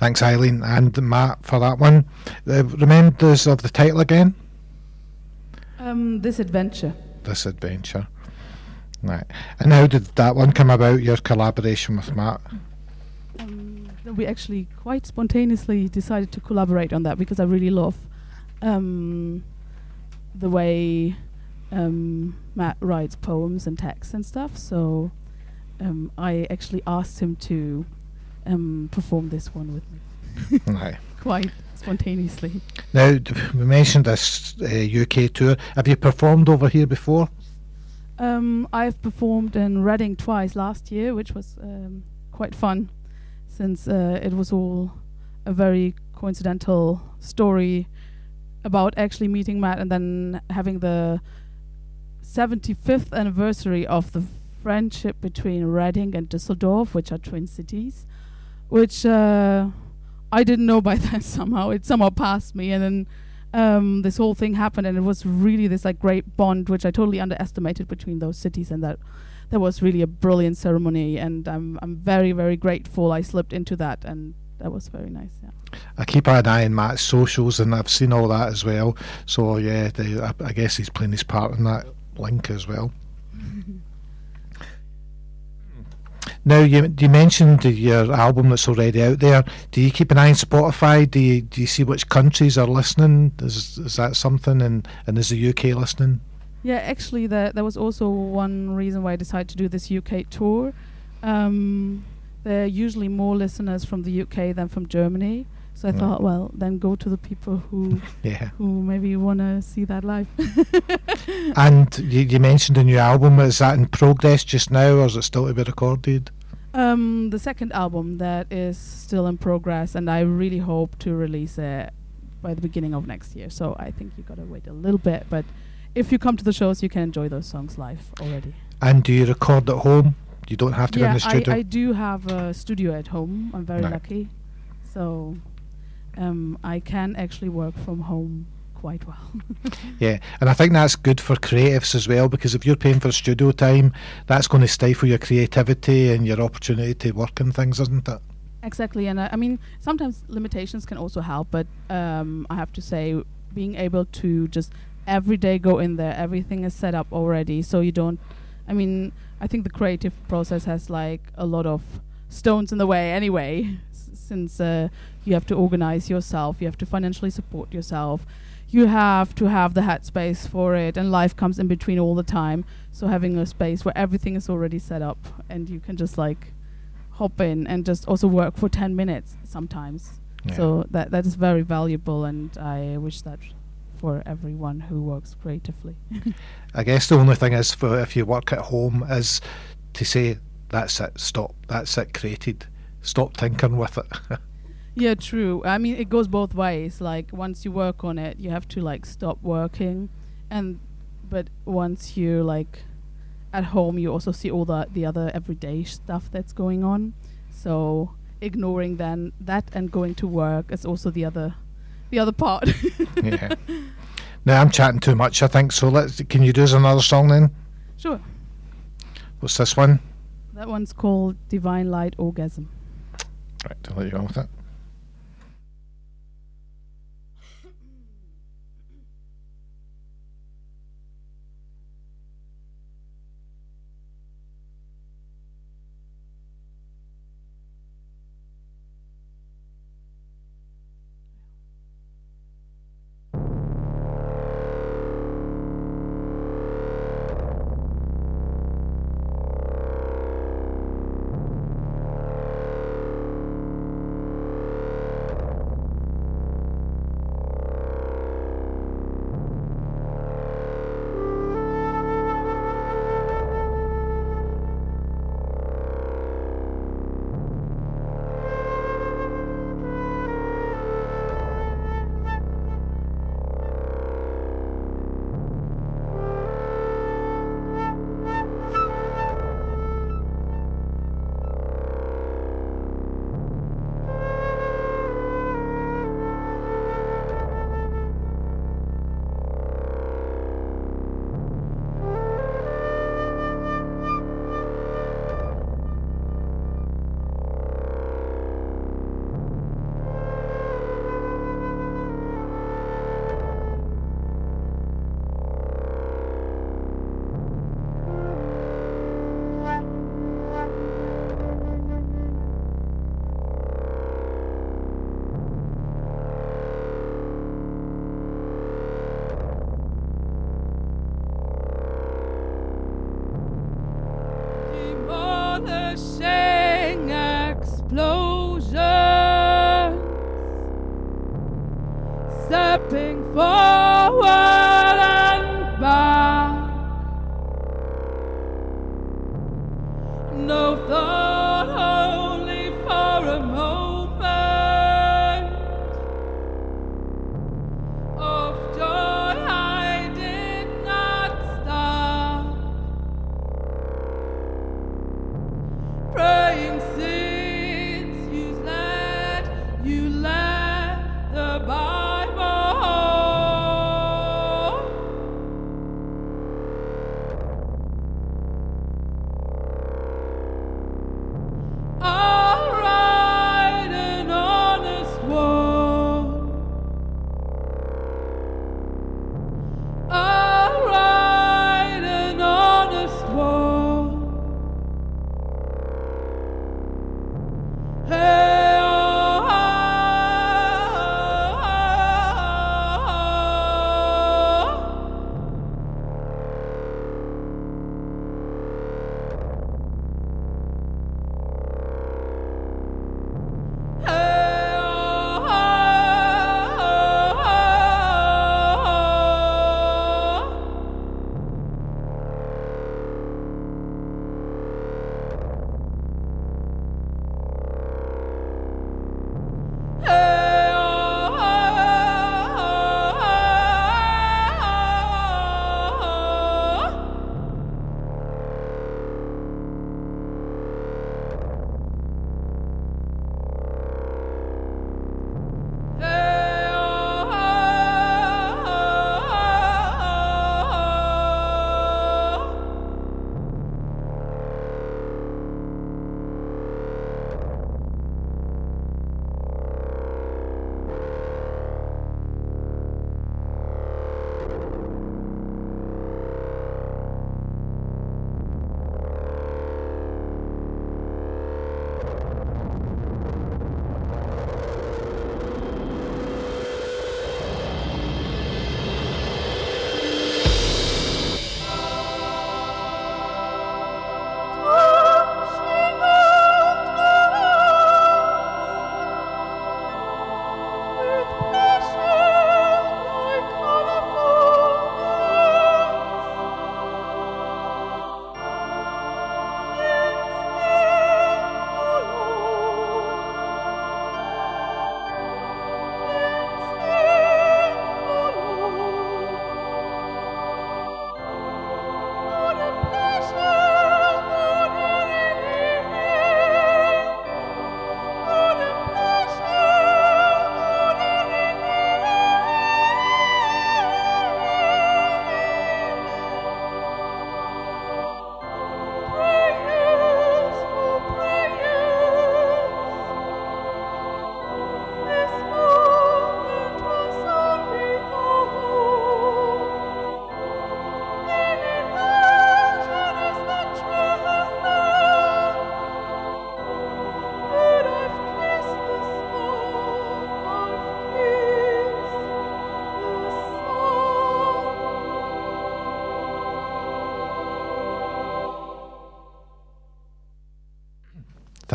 Thanks, Eileen and Matt, for that one. Uh, remind us of the title again. Um, this adventure. This adventure. Right. And how did that one come about? Your collaboration with Matt. Um, we actually quite spontaneously decided to collaborate on that because I really love um, the way um, Matt writes poems and texts and stuff. So um, I actually asked him to um, perform this one with me. Quite spontaneously. Now, we mentioned this uh, UK tour. Have you performed over here before? Um, I've performed in Reading twice last year, which was um, quite fun, since uh, it was all a very coincidental story about actually meeting Matt and then having the 75th anniversary of the friendship between Reading and Düsseldorf, which are twin cities which uh, I didn't know by then somehow. It somehow passed me, and then um, this whole thing happened, and it was really this like great bond, which I totally underestimated between those cities, and that that was really a brilliant ceremony, and I'm I'm very very grateful I slipped into that, and that was very nice. Yeah. I keep an eye on Matt's socials, and I've seen all that as well. So yeah, the, I, I guess he's playing his part in that link as well. Now you you mentioned your album that's already out there. Do you keep an eye on Spotify? Do you do you see which countries are listening? Is is that something? And and is the UK listening? Yeah, actually, that that was also one reason why I decided to do this UK tour. Um, there are usually more listeners from the UK than from Germany. So I thought, well, then go to the people who yeah. who maybe want to see that live. and you, you, mentioned a new album. Is that in progress just now, or is it still to be recorded? Um, the second album that is still in progress, and I really hope to release it by the beginning of next year. So I think you've gotta wait a little bit, but if you come to the shows, you can enjoy those songs live already. And do you record at home? You don't have to yeah, go in the studio. I, I do have a studio at home. I'm very right. lucky, so um, I can actually work from home quite well. yeah, and I think that's good for creatives as well because if you're paying for studio time, that's going to stifle your creativity and your opportunity to work on things, isn't it? Exactly, and I, I mean sometimes limitations can also help, but um, I have to say being able to just every day go in there, everything is set up already, so you don't. I mean, I think the creative process has like a lot of stones in the way anyway, since uh, you have to organize yourself, you have to financially support yourself, you have to have the headspace for it, and life comes in between all the time. So having a space where everything is already set up and you can just like hop in and just also work for 10 minutes sometimes. Yeah. So that that is very valuable, and I wish that for everyone who works creatively. I guess the only thing is for if you work at home is to say that's it, stop, that's it, created, stop tinkering with it. Yeah, true. I mean, it goes both ways. Like once you work on it, you have to like stop working, and but once you're like at home, you also see all the the other everyday stuff that's going on. So ignoring then that and going to work is also the other the other part. yeah. Now I'm chatting too much. I think so. Let's. Can you do us another song then? Sure. What's this one? That one's called Divine Light Orgasm. Right, I'll let you go with it.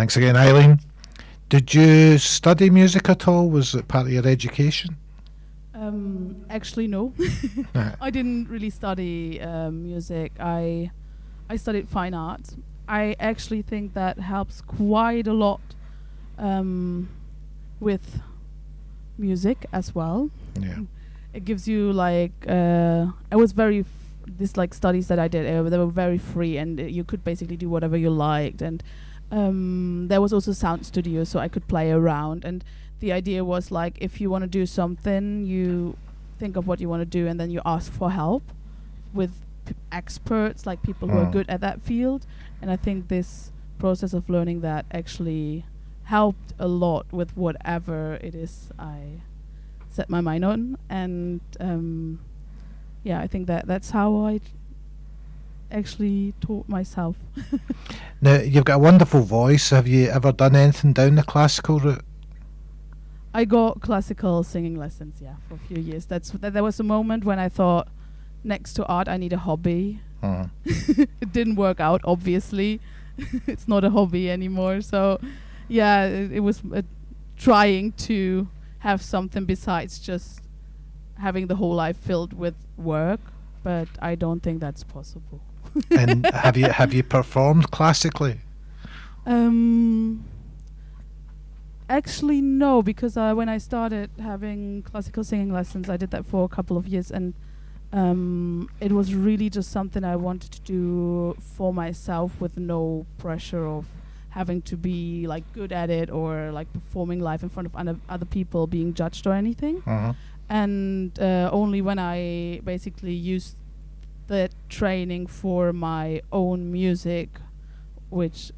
Thanks again, Eileen. Did you study music at all? Was it part of your education? Um, actually, no. I didn't really study um, music. I I studied fine arts. I actually think that helps quite a lot um, with music as well. Yeah. It gives you like uh, I was very f- this like studies that I did uh, they were very free and uh, you could basically do whatever you liked and um, there was also sound studio so I could play around. And the idea was like if you want to do something you think of what you want to do and then you ask for help with p- experts like people who are Mm. good at that field. And I think this process of learning that actually helped a lot with whatever it is I set my mind on. And um, yeah I think that that's how I actually taught myself Now, you've got a wonderful voice. Have you ever done anything down the classical route? I got classical singing lessons, yeah, for a few years. That's th- there was a moment when I thought, next to art, I need a hobby. Mhm. it didn't work out, obviously. it's not a hobby anymore. So, yeah, it, it was uh, trying to have something besides just having the whole life filled with work. But I don't think that's possible. And have you have you performed classically? Um, actually, no, because uh, when I started having classical singing lessons, I did that for a couple of years, and um, it was really just something I wanted to do for myself with no pressure of having to be like good at it or like performing live in front of other other people, being judged or anything Mhm. and uh, only when I basically used the training for my own music, which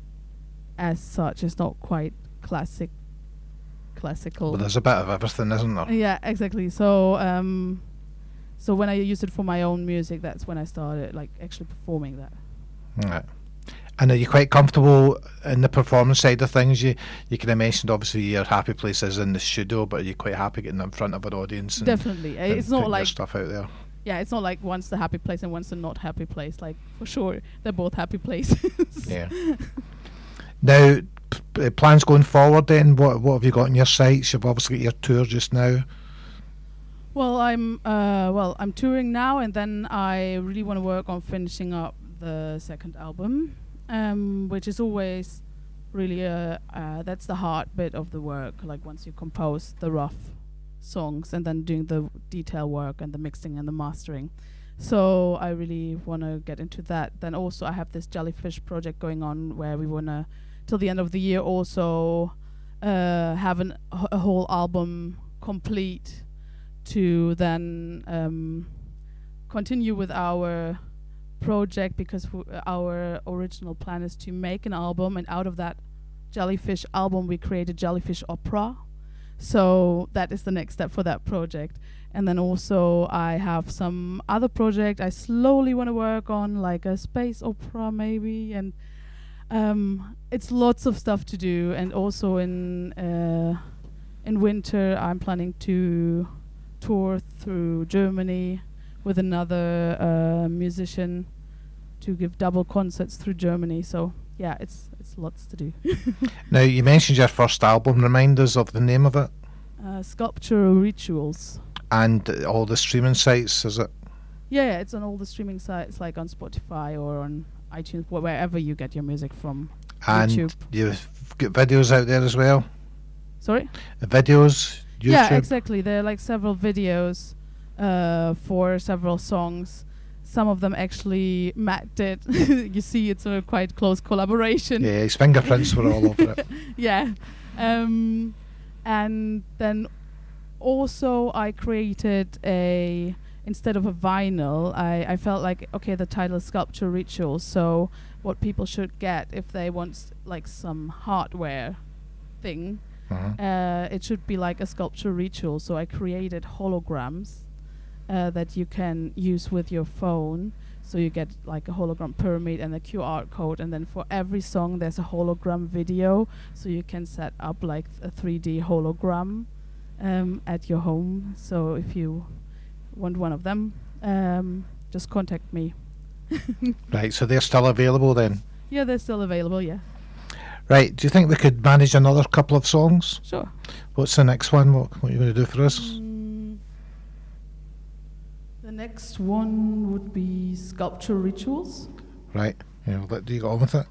as such is not quite classic classical. Well, there's a bit of everything, isn't there? yeah, exactly. So um, so when I used it for my own music, that's when I started like actually performing that. Right. And are you quite comfortable in the performance side of things? You you kind of mentioned obviously your happy place is in the studio, but are you quite happy getting in front of an audience? And, Definitely, it's not like stuff out there. Yeah, it's not like one's the happy place and one's the not happy place. Like for sure, they're both happy places. Yeah. Now, p- plans going forward. Then, what what have you got on your sights? You've obviously got your tour just now. Well, I'm uh, well, I'm touring now, and then I really want to work on finishing up the second album, um, which is always really uh, uh, that's the hard bit of the work. Like once you compose the rough songs, and then doing the detail work and the mixing and the mastering. So I really want to get into that. Then also I have this jellyfish project going on where we want to, till the end of the year, also uh, have an, a whole album complete to then um, continue with our project because our original plan is to make an album, and out of that jellyfish album, we create a jellyfish opera. So that is the next step for that project. And then also, I have some other project I slowly want to work on, like a space opera maybe, and um, it's lots of stuff to do. And also in uh, in winter, I'm planning to tour through Germany with another uh, musician to give double concerts through Germany. So yeah, it's it's lots to do. Now, you mentioned your first album. Remind us of the name of it uh, sculptural rituals. and uh, all the streaming sites. Is it? Yeah, it's on all the streaming sites like on Spotify or on iTunes, wherever you get your music from. And YouTube. you've got videos out there as well. Sorry. The videos. YouTube. Yeah, exactly. There are like several videos uh, for several songs. Some of them actually Matt did. you see, it's a quite close collaboration. Yeah, his fingerprints were all over it. yeah. Um, and then also I created a instead of a vinyl, I, I felt like okay, the title is sculpture Ritual. So what people should get if they want like some hardware thing, Mhm. uh, it should be like a sculpture ritual. So I created holograms uh, that you can use with your phone. So you get like a hologram pyramid and a QR code, and then for every song there's a hologram video, so you can set up like a 3D hologram um, at your home. So if you want one of them, um, just contact me. Right, so they're still available then. Yeah, they're still available. Yeah. Right, do you think we could manage another couple of songs? Sure. What's the next one? What, what are you going to do for us? Mm, next one would be Sculpture Rituals. Right, yeah, we'll you get on with it.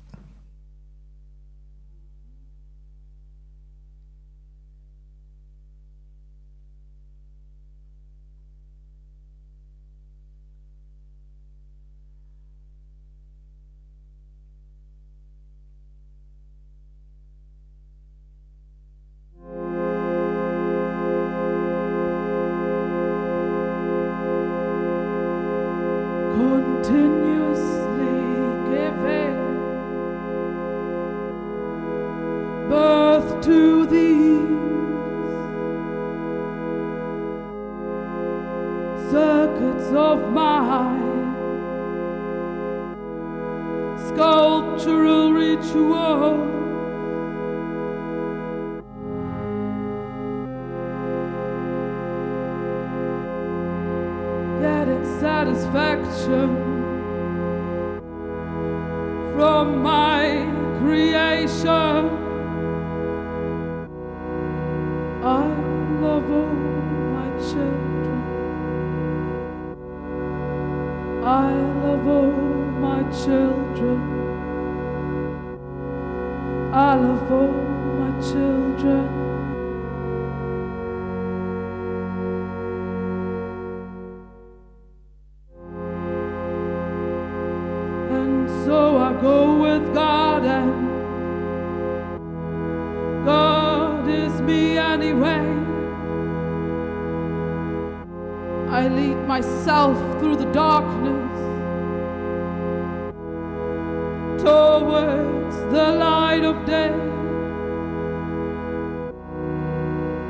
From my creation. I love all my children. I love all my children. I love all my children. Myself through the darkness towards the light of day.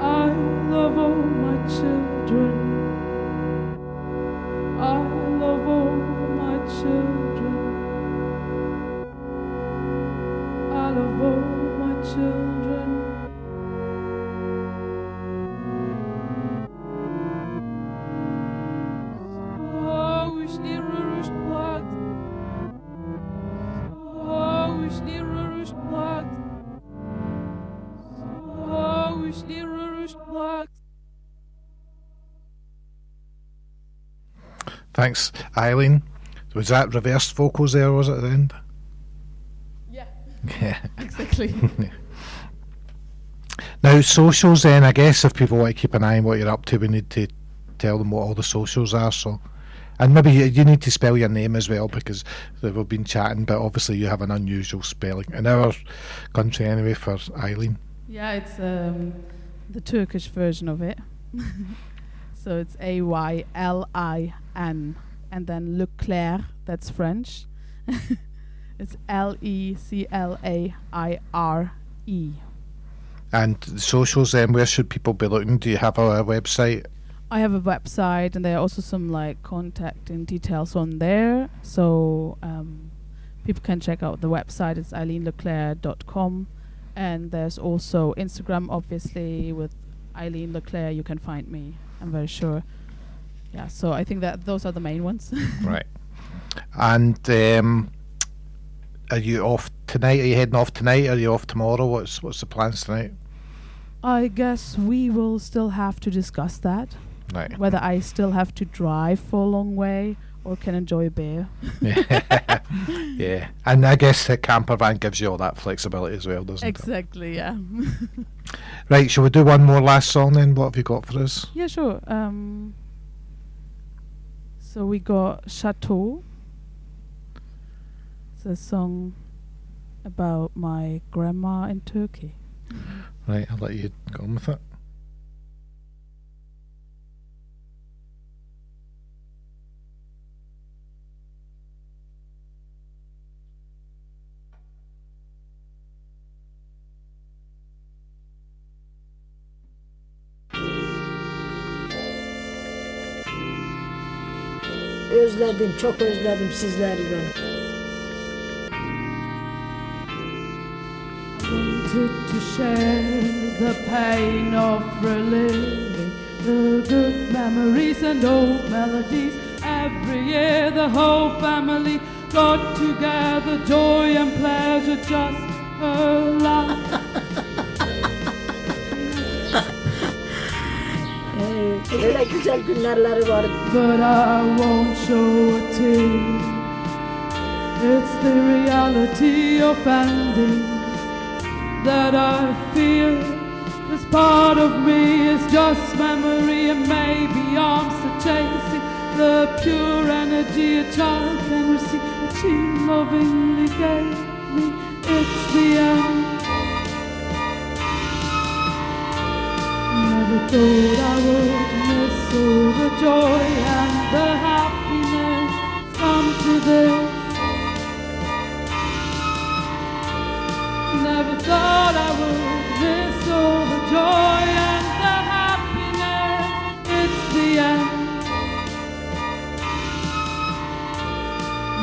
I love all my children. Thanks, Aylin. Was that reversed vocals there, was it at the end? Yeah, Yeah. exactly. Now, socials then, I guess if people want to keep an eye on what you're up to, we need to tell them what all the socials are. So, And maybe you, you need to spell your name as well because we've been chatting, but obviously you have an unusual spelling in our country anyway for Aylin. Yeah, it's um, the Turkish version of it. so it's A Y L I N, and then Leclerc, that's French. it's L E C L A I R E. And the socials then, where should people be looking? Do you have a, a website? I have a website, and there are also some like contacting details on there. So um, people can check out the website. It's eileenleclerc.com. And there's also Instagram, obviously, with Aylin Leclerc. You can find me, I'm very sure. Yeah, so I think that those are the main ones. Right. And um, are you off tonight? Are you heading off tonight? Are you off tomorrow? What's what's the plans tonight? I guess we will still have to discuss that. Right. Whether I still have to drive for a long way or can enjoy a beer. yeah. yeah. And I guess the camper van gives you all that flexibility as well, doesn't it? exactly, yeah. Right, shall we do one more last song then? What have you got for us? yeah, sure. Um, so we got Chateau. It's a song about my grandma in Turkey. Right, I'll let you go on with it. Özledim, çok özledim sizleri ben. wanted to share the pain of reliving the good memories and old melodies. Every year, the whole family got together, joy and pleasure just life. öyle güzel günlerleri var. But I won't show a tear. It's the reality of endings that I fear. Cause part of me is just memory, and maybe I'm still chasing the pure energy a child can receive that she lovingly gave me. It's the end. Never thought I would miss all the joy and the happiness come to this. Never thought I would miss all the joy and the happiness. It's the end.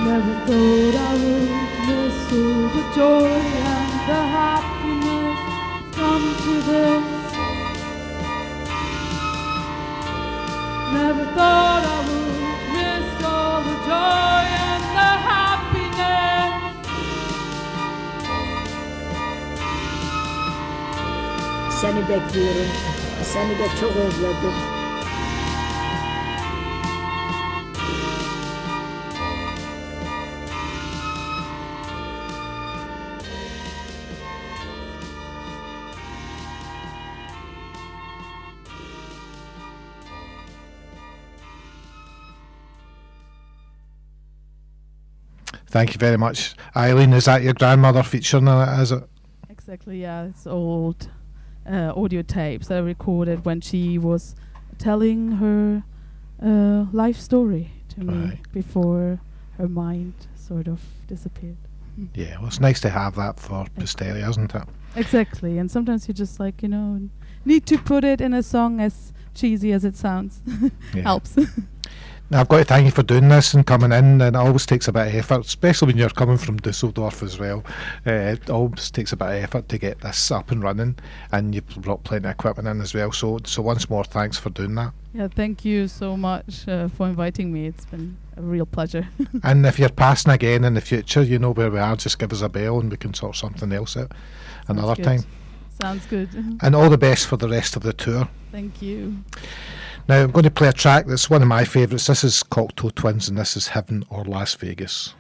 Never thought I would miss all the joy and the happiness. Come to this. Seni bekliyorum. Seni de çok özledim. Thank you very much. Aylin, is that your grandmother featuring in it, is it? Exactly, yeah. It's old uh, audio tapes that I recorded when she was telling her uh, life story to me before her mind sort of disappeared. Yeah, well, it's nice to have that for posterity, isn't it? Exactly, and sometimes you just like you know need to put it in a song as cheesy as it sounds. Helps. Now, I've got to thank you for doing this and coming in, and it always takes a bit of effort, especially when you're coming from Dusseldorf as well. Uh, it always takes a bit of effort to get this up and running, and you've brought plenty of equipment in as well. So, so once more, thanks for doing that. yeah, thank you so much uh, for inviting me. It's been a real pleasure. and if you're passing again in the future, you know where we are. Just give us a bell, and we can sort something else out another time. Sounds good. And all the best for the rest of the tour. Thank you. Now, I'm going to play a track that's one of my favourites. This is Cocteau Twins, and this is Heaven or Las Vegas.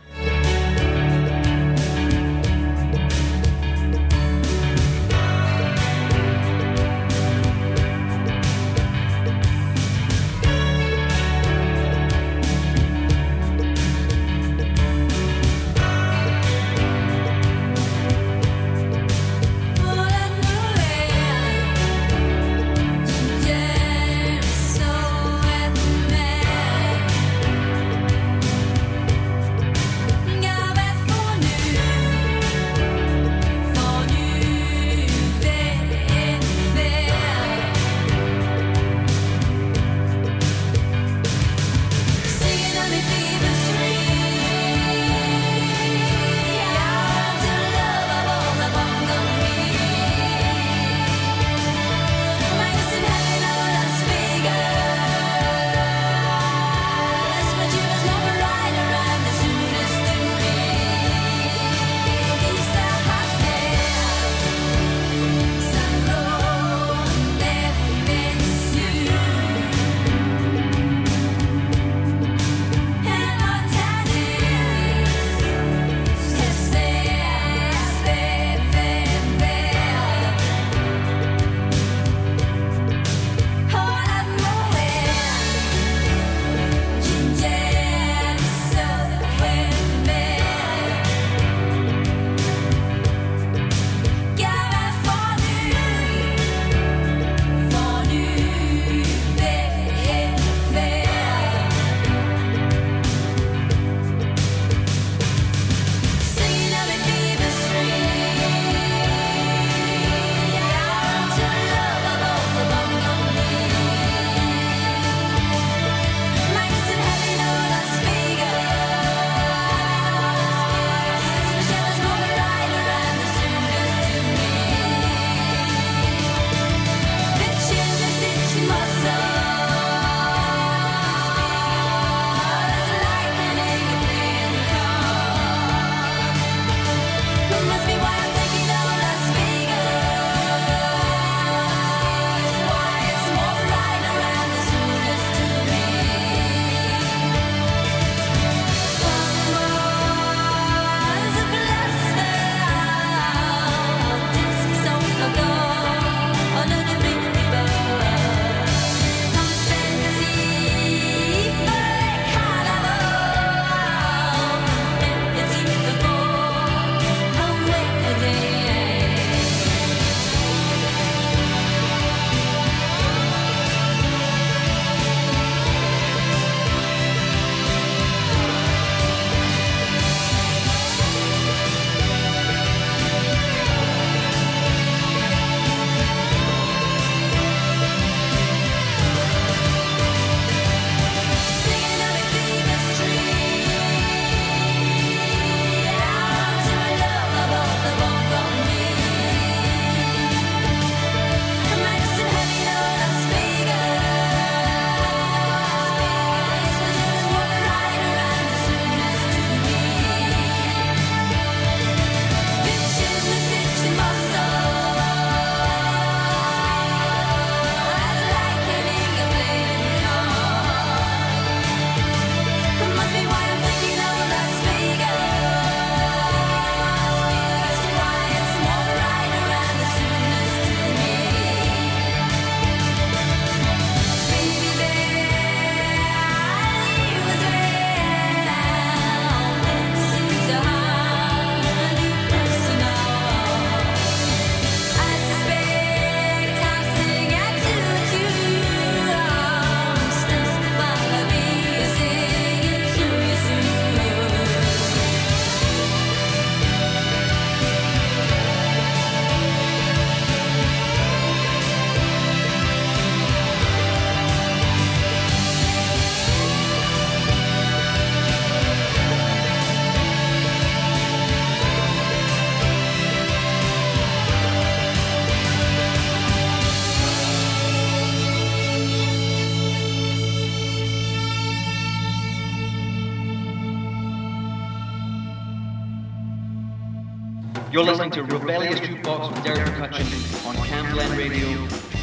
You're listening to Rebellious Jukebox with Derek McCutcheon on Camglen Radio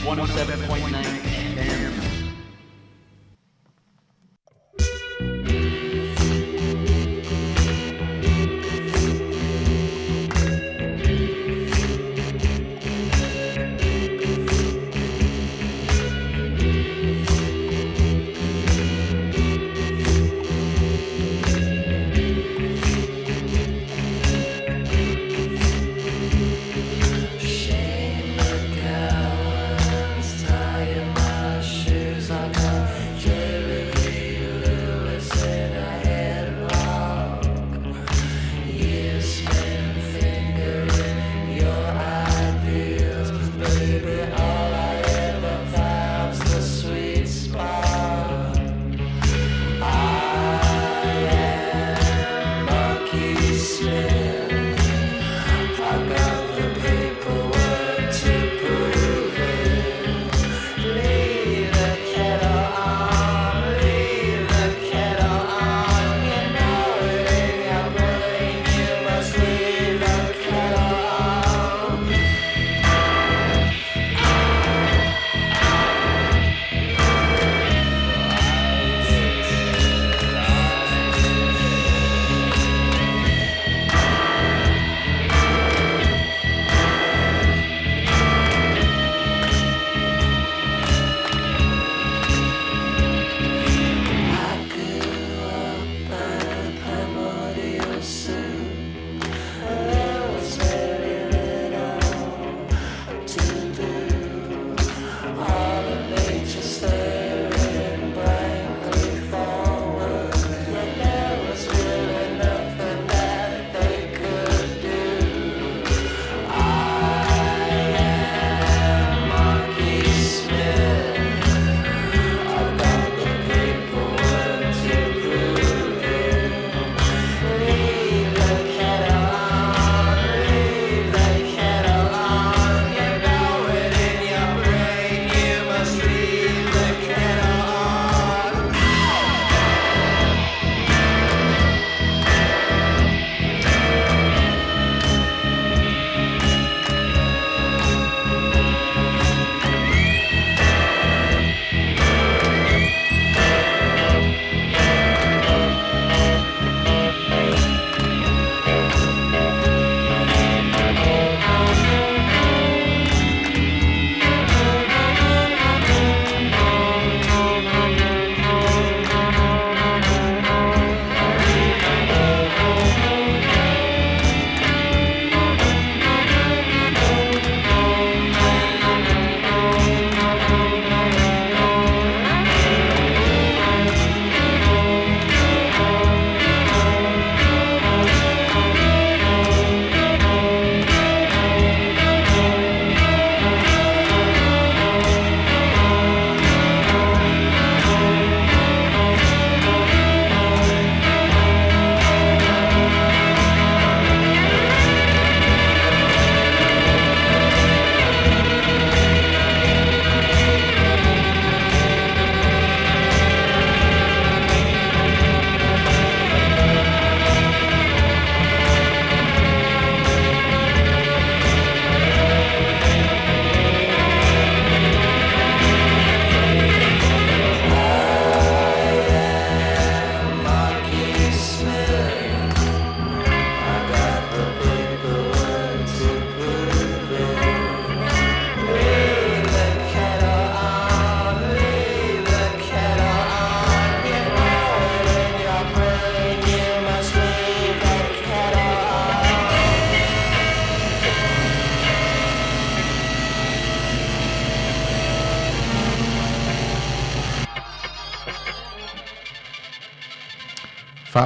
107.9 FM.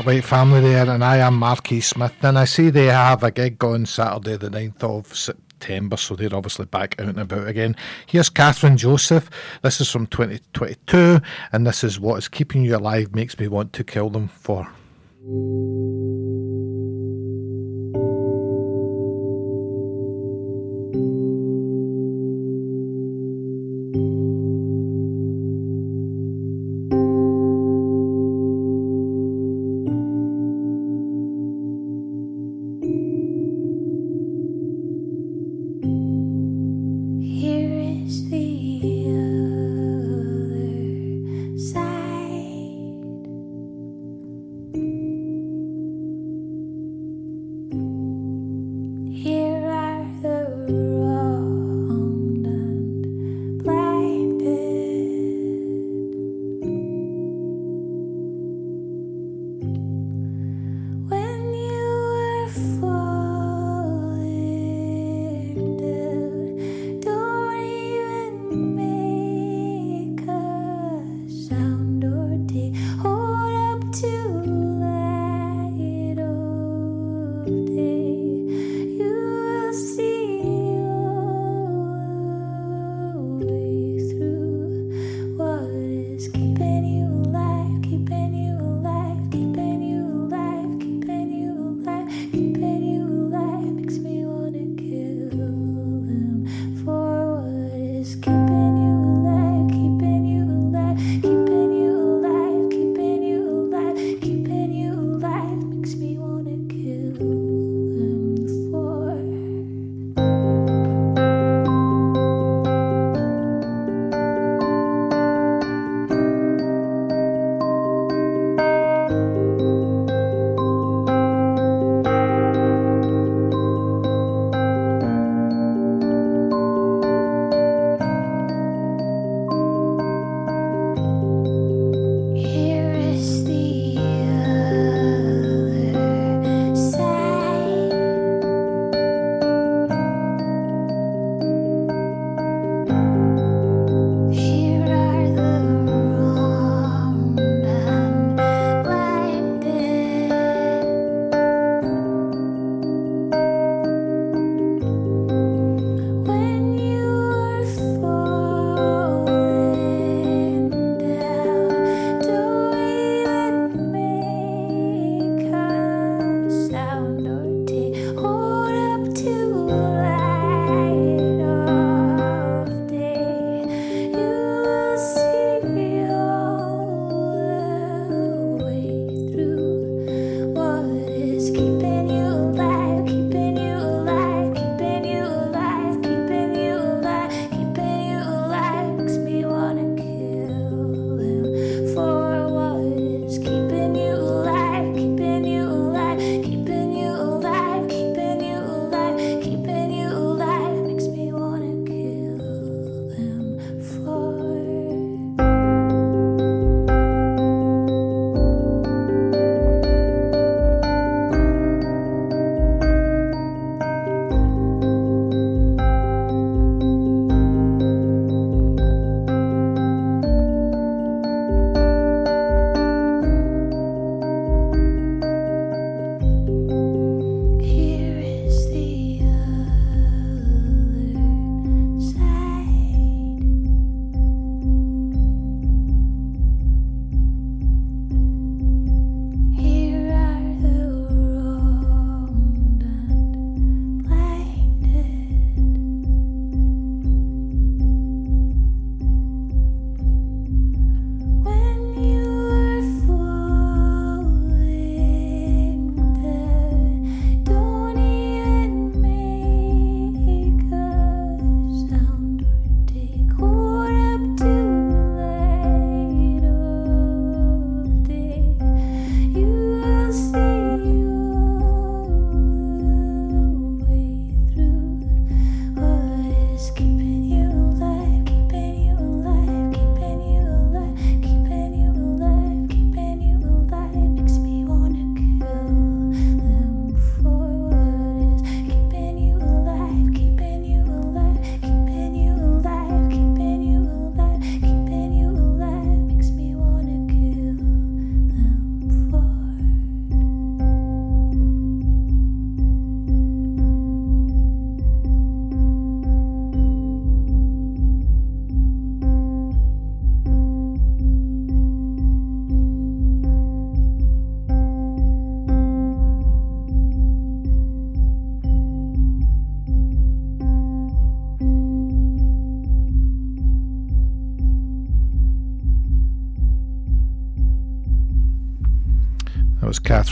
White Family there, and I am Marquis Smith. And I see they have a gig on Saturday, the 9th of September, so they're obviously back out and about again. Here's Kathryn Joseph. This is from 2022, and this is What is Keeping You Alive Makes Me Want to Kill Them for.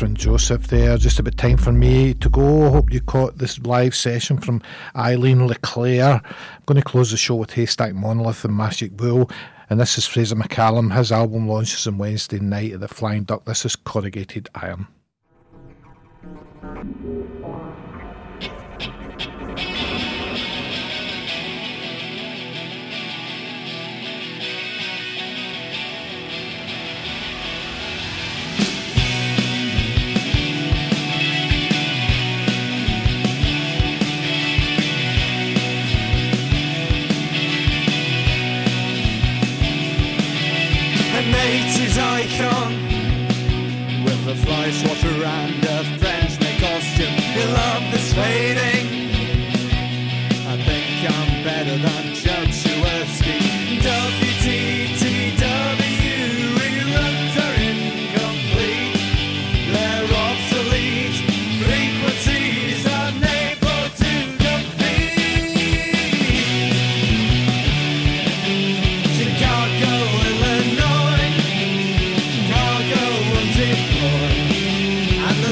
Kathryn Joseph there. Just a about time for me to go. Hope you caught this live session from Aylin Leclaire. I'm going to close the show with Haystack Monolith and Magic Wool. And this is Fraser McCallum. His album launches on Wednesday night at the Flying Duck. This is Corrugated Iron. His icon with a fly swatter and a French make costume. Your love is fading. I think I'm better than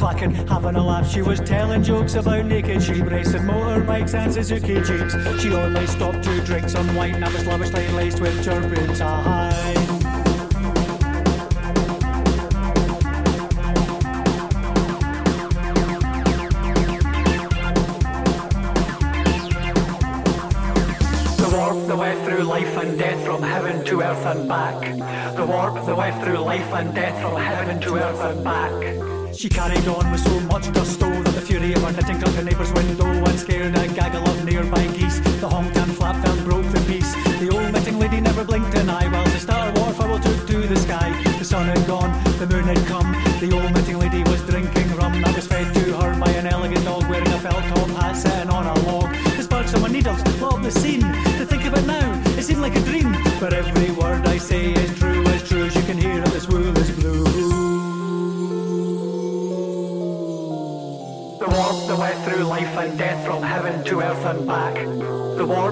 clacking, having a laugh. She was telling jokes about naked sheep racing motorbikes and Suzuki Jeeps. She only stopped to drink some wine that was lavishly laced with turpentine. The warp, the way through life and death from heaven to earth and back. The warp, the way through life and death from heaven to earth and back. She carried on with so much gusto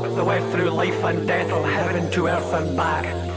The way through life and death from heaven to earth and back.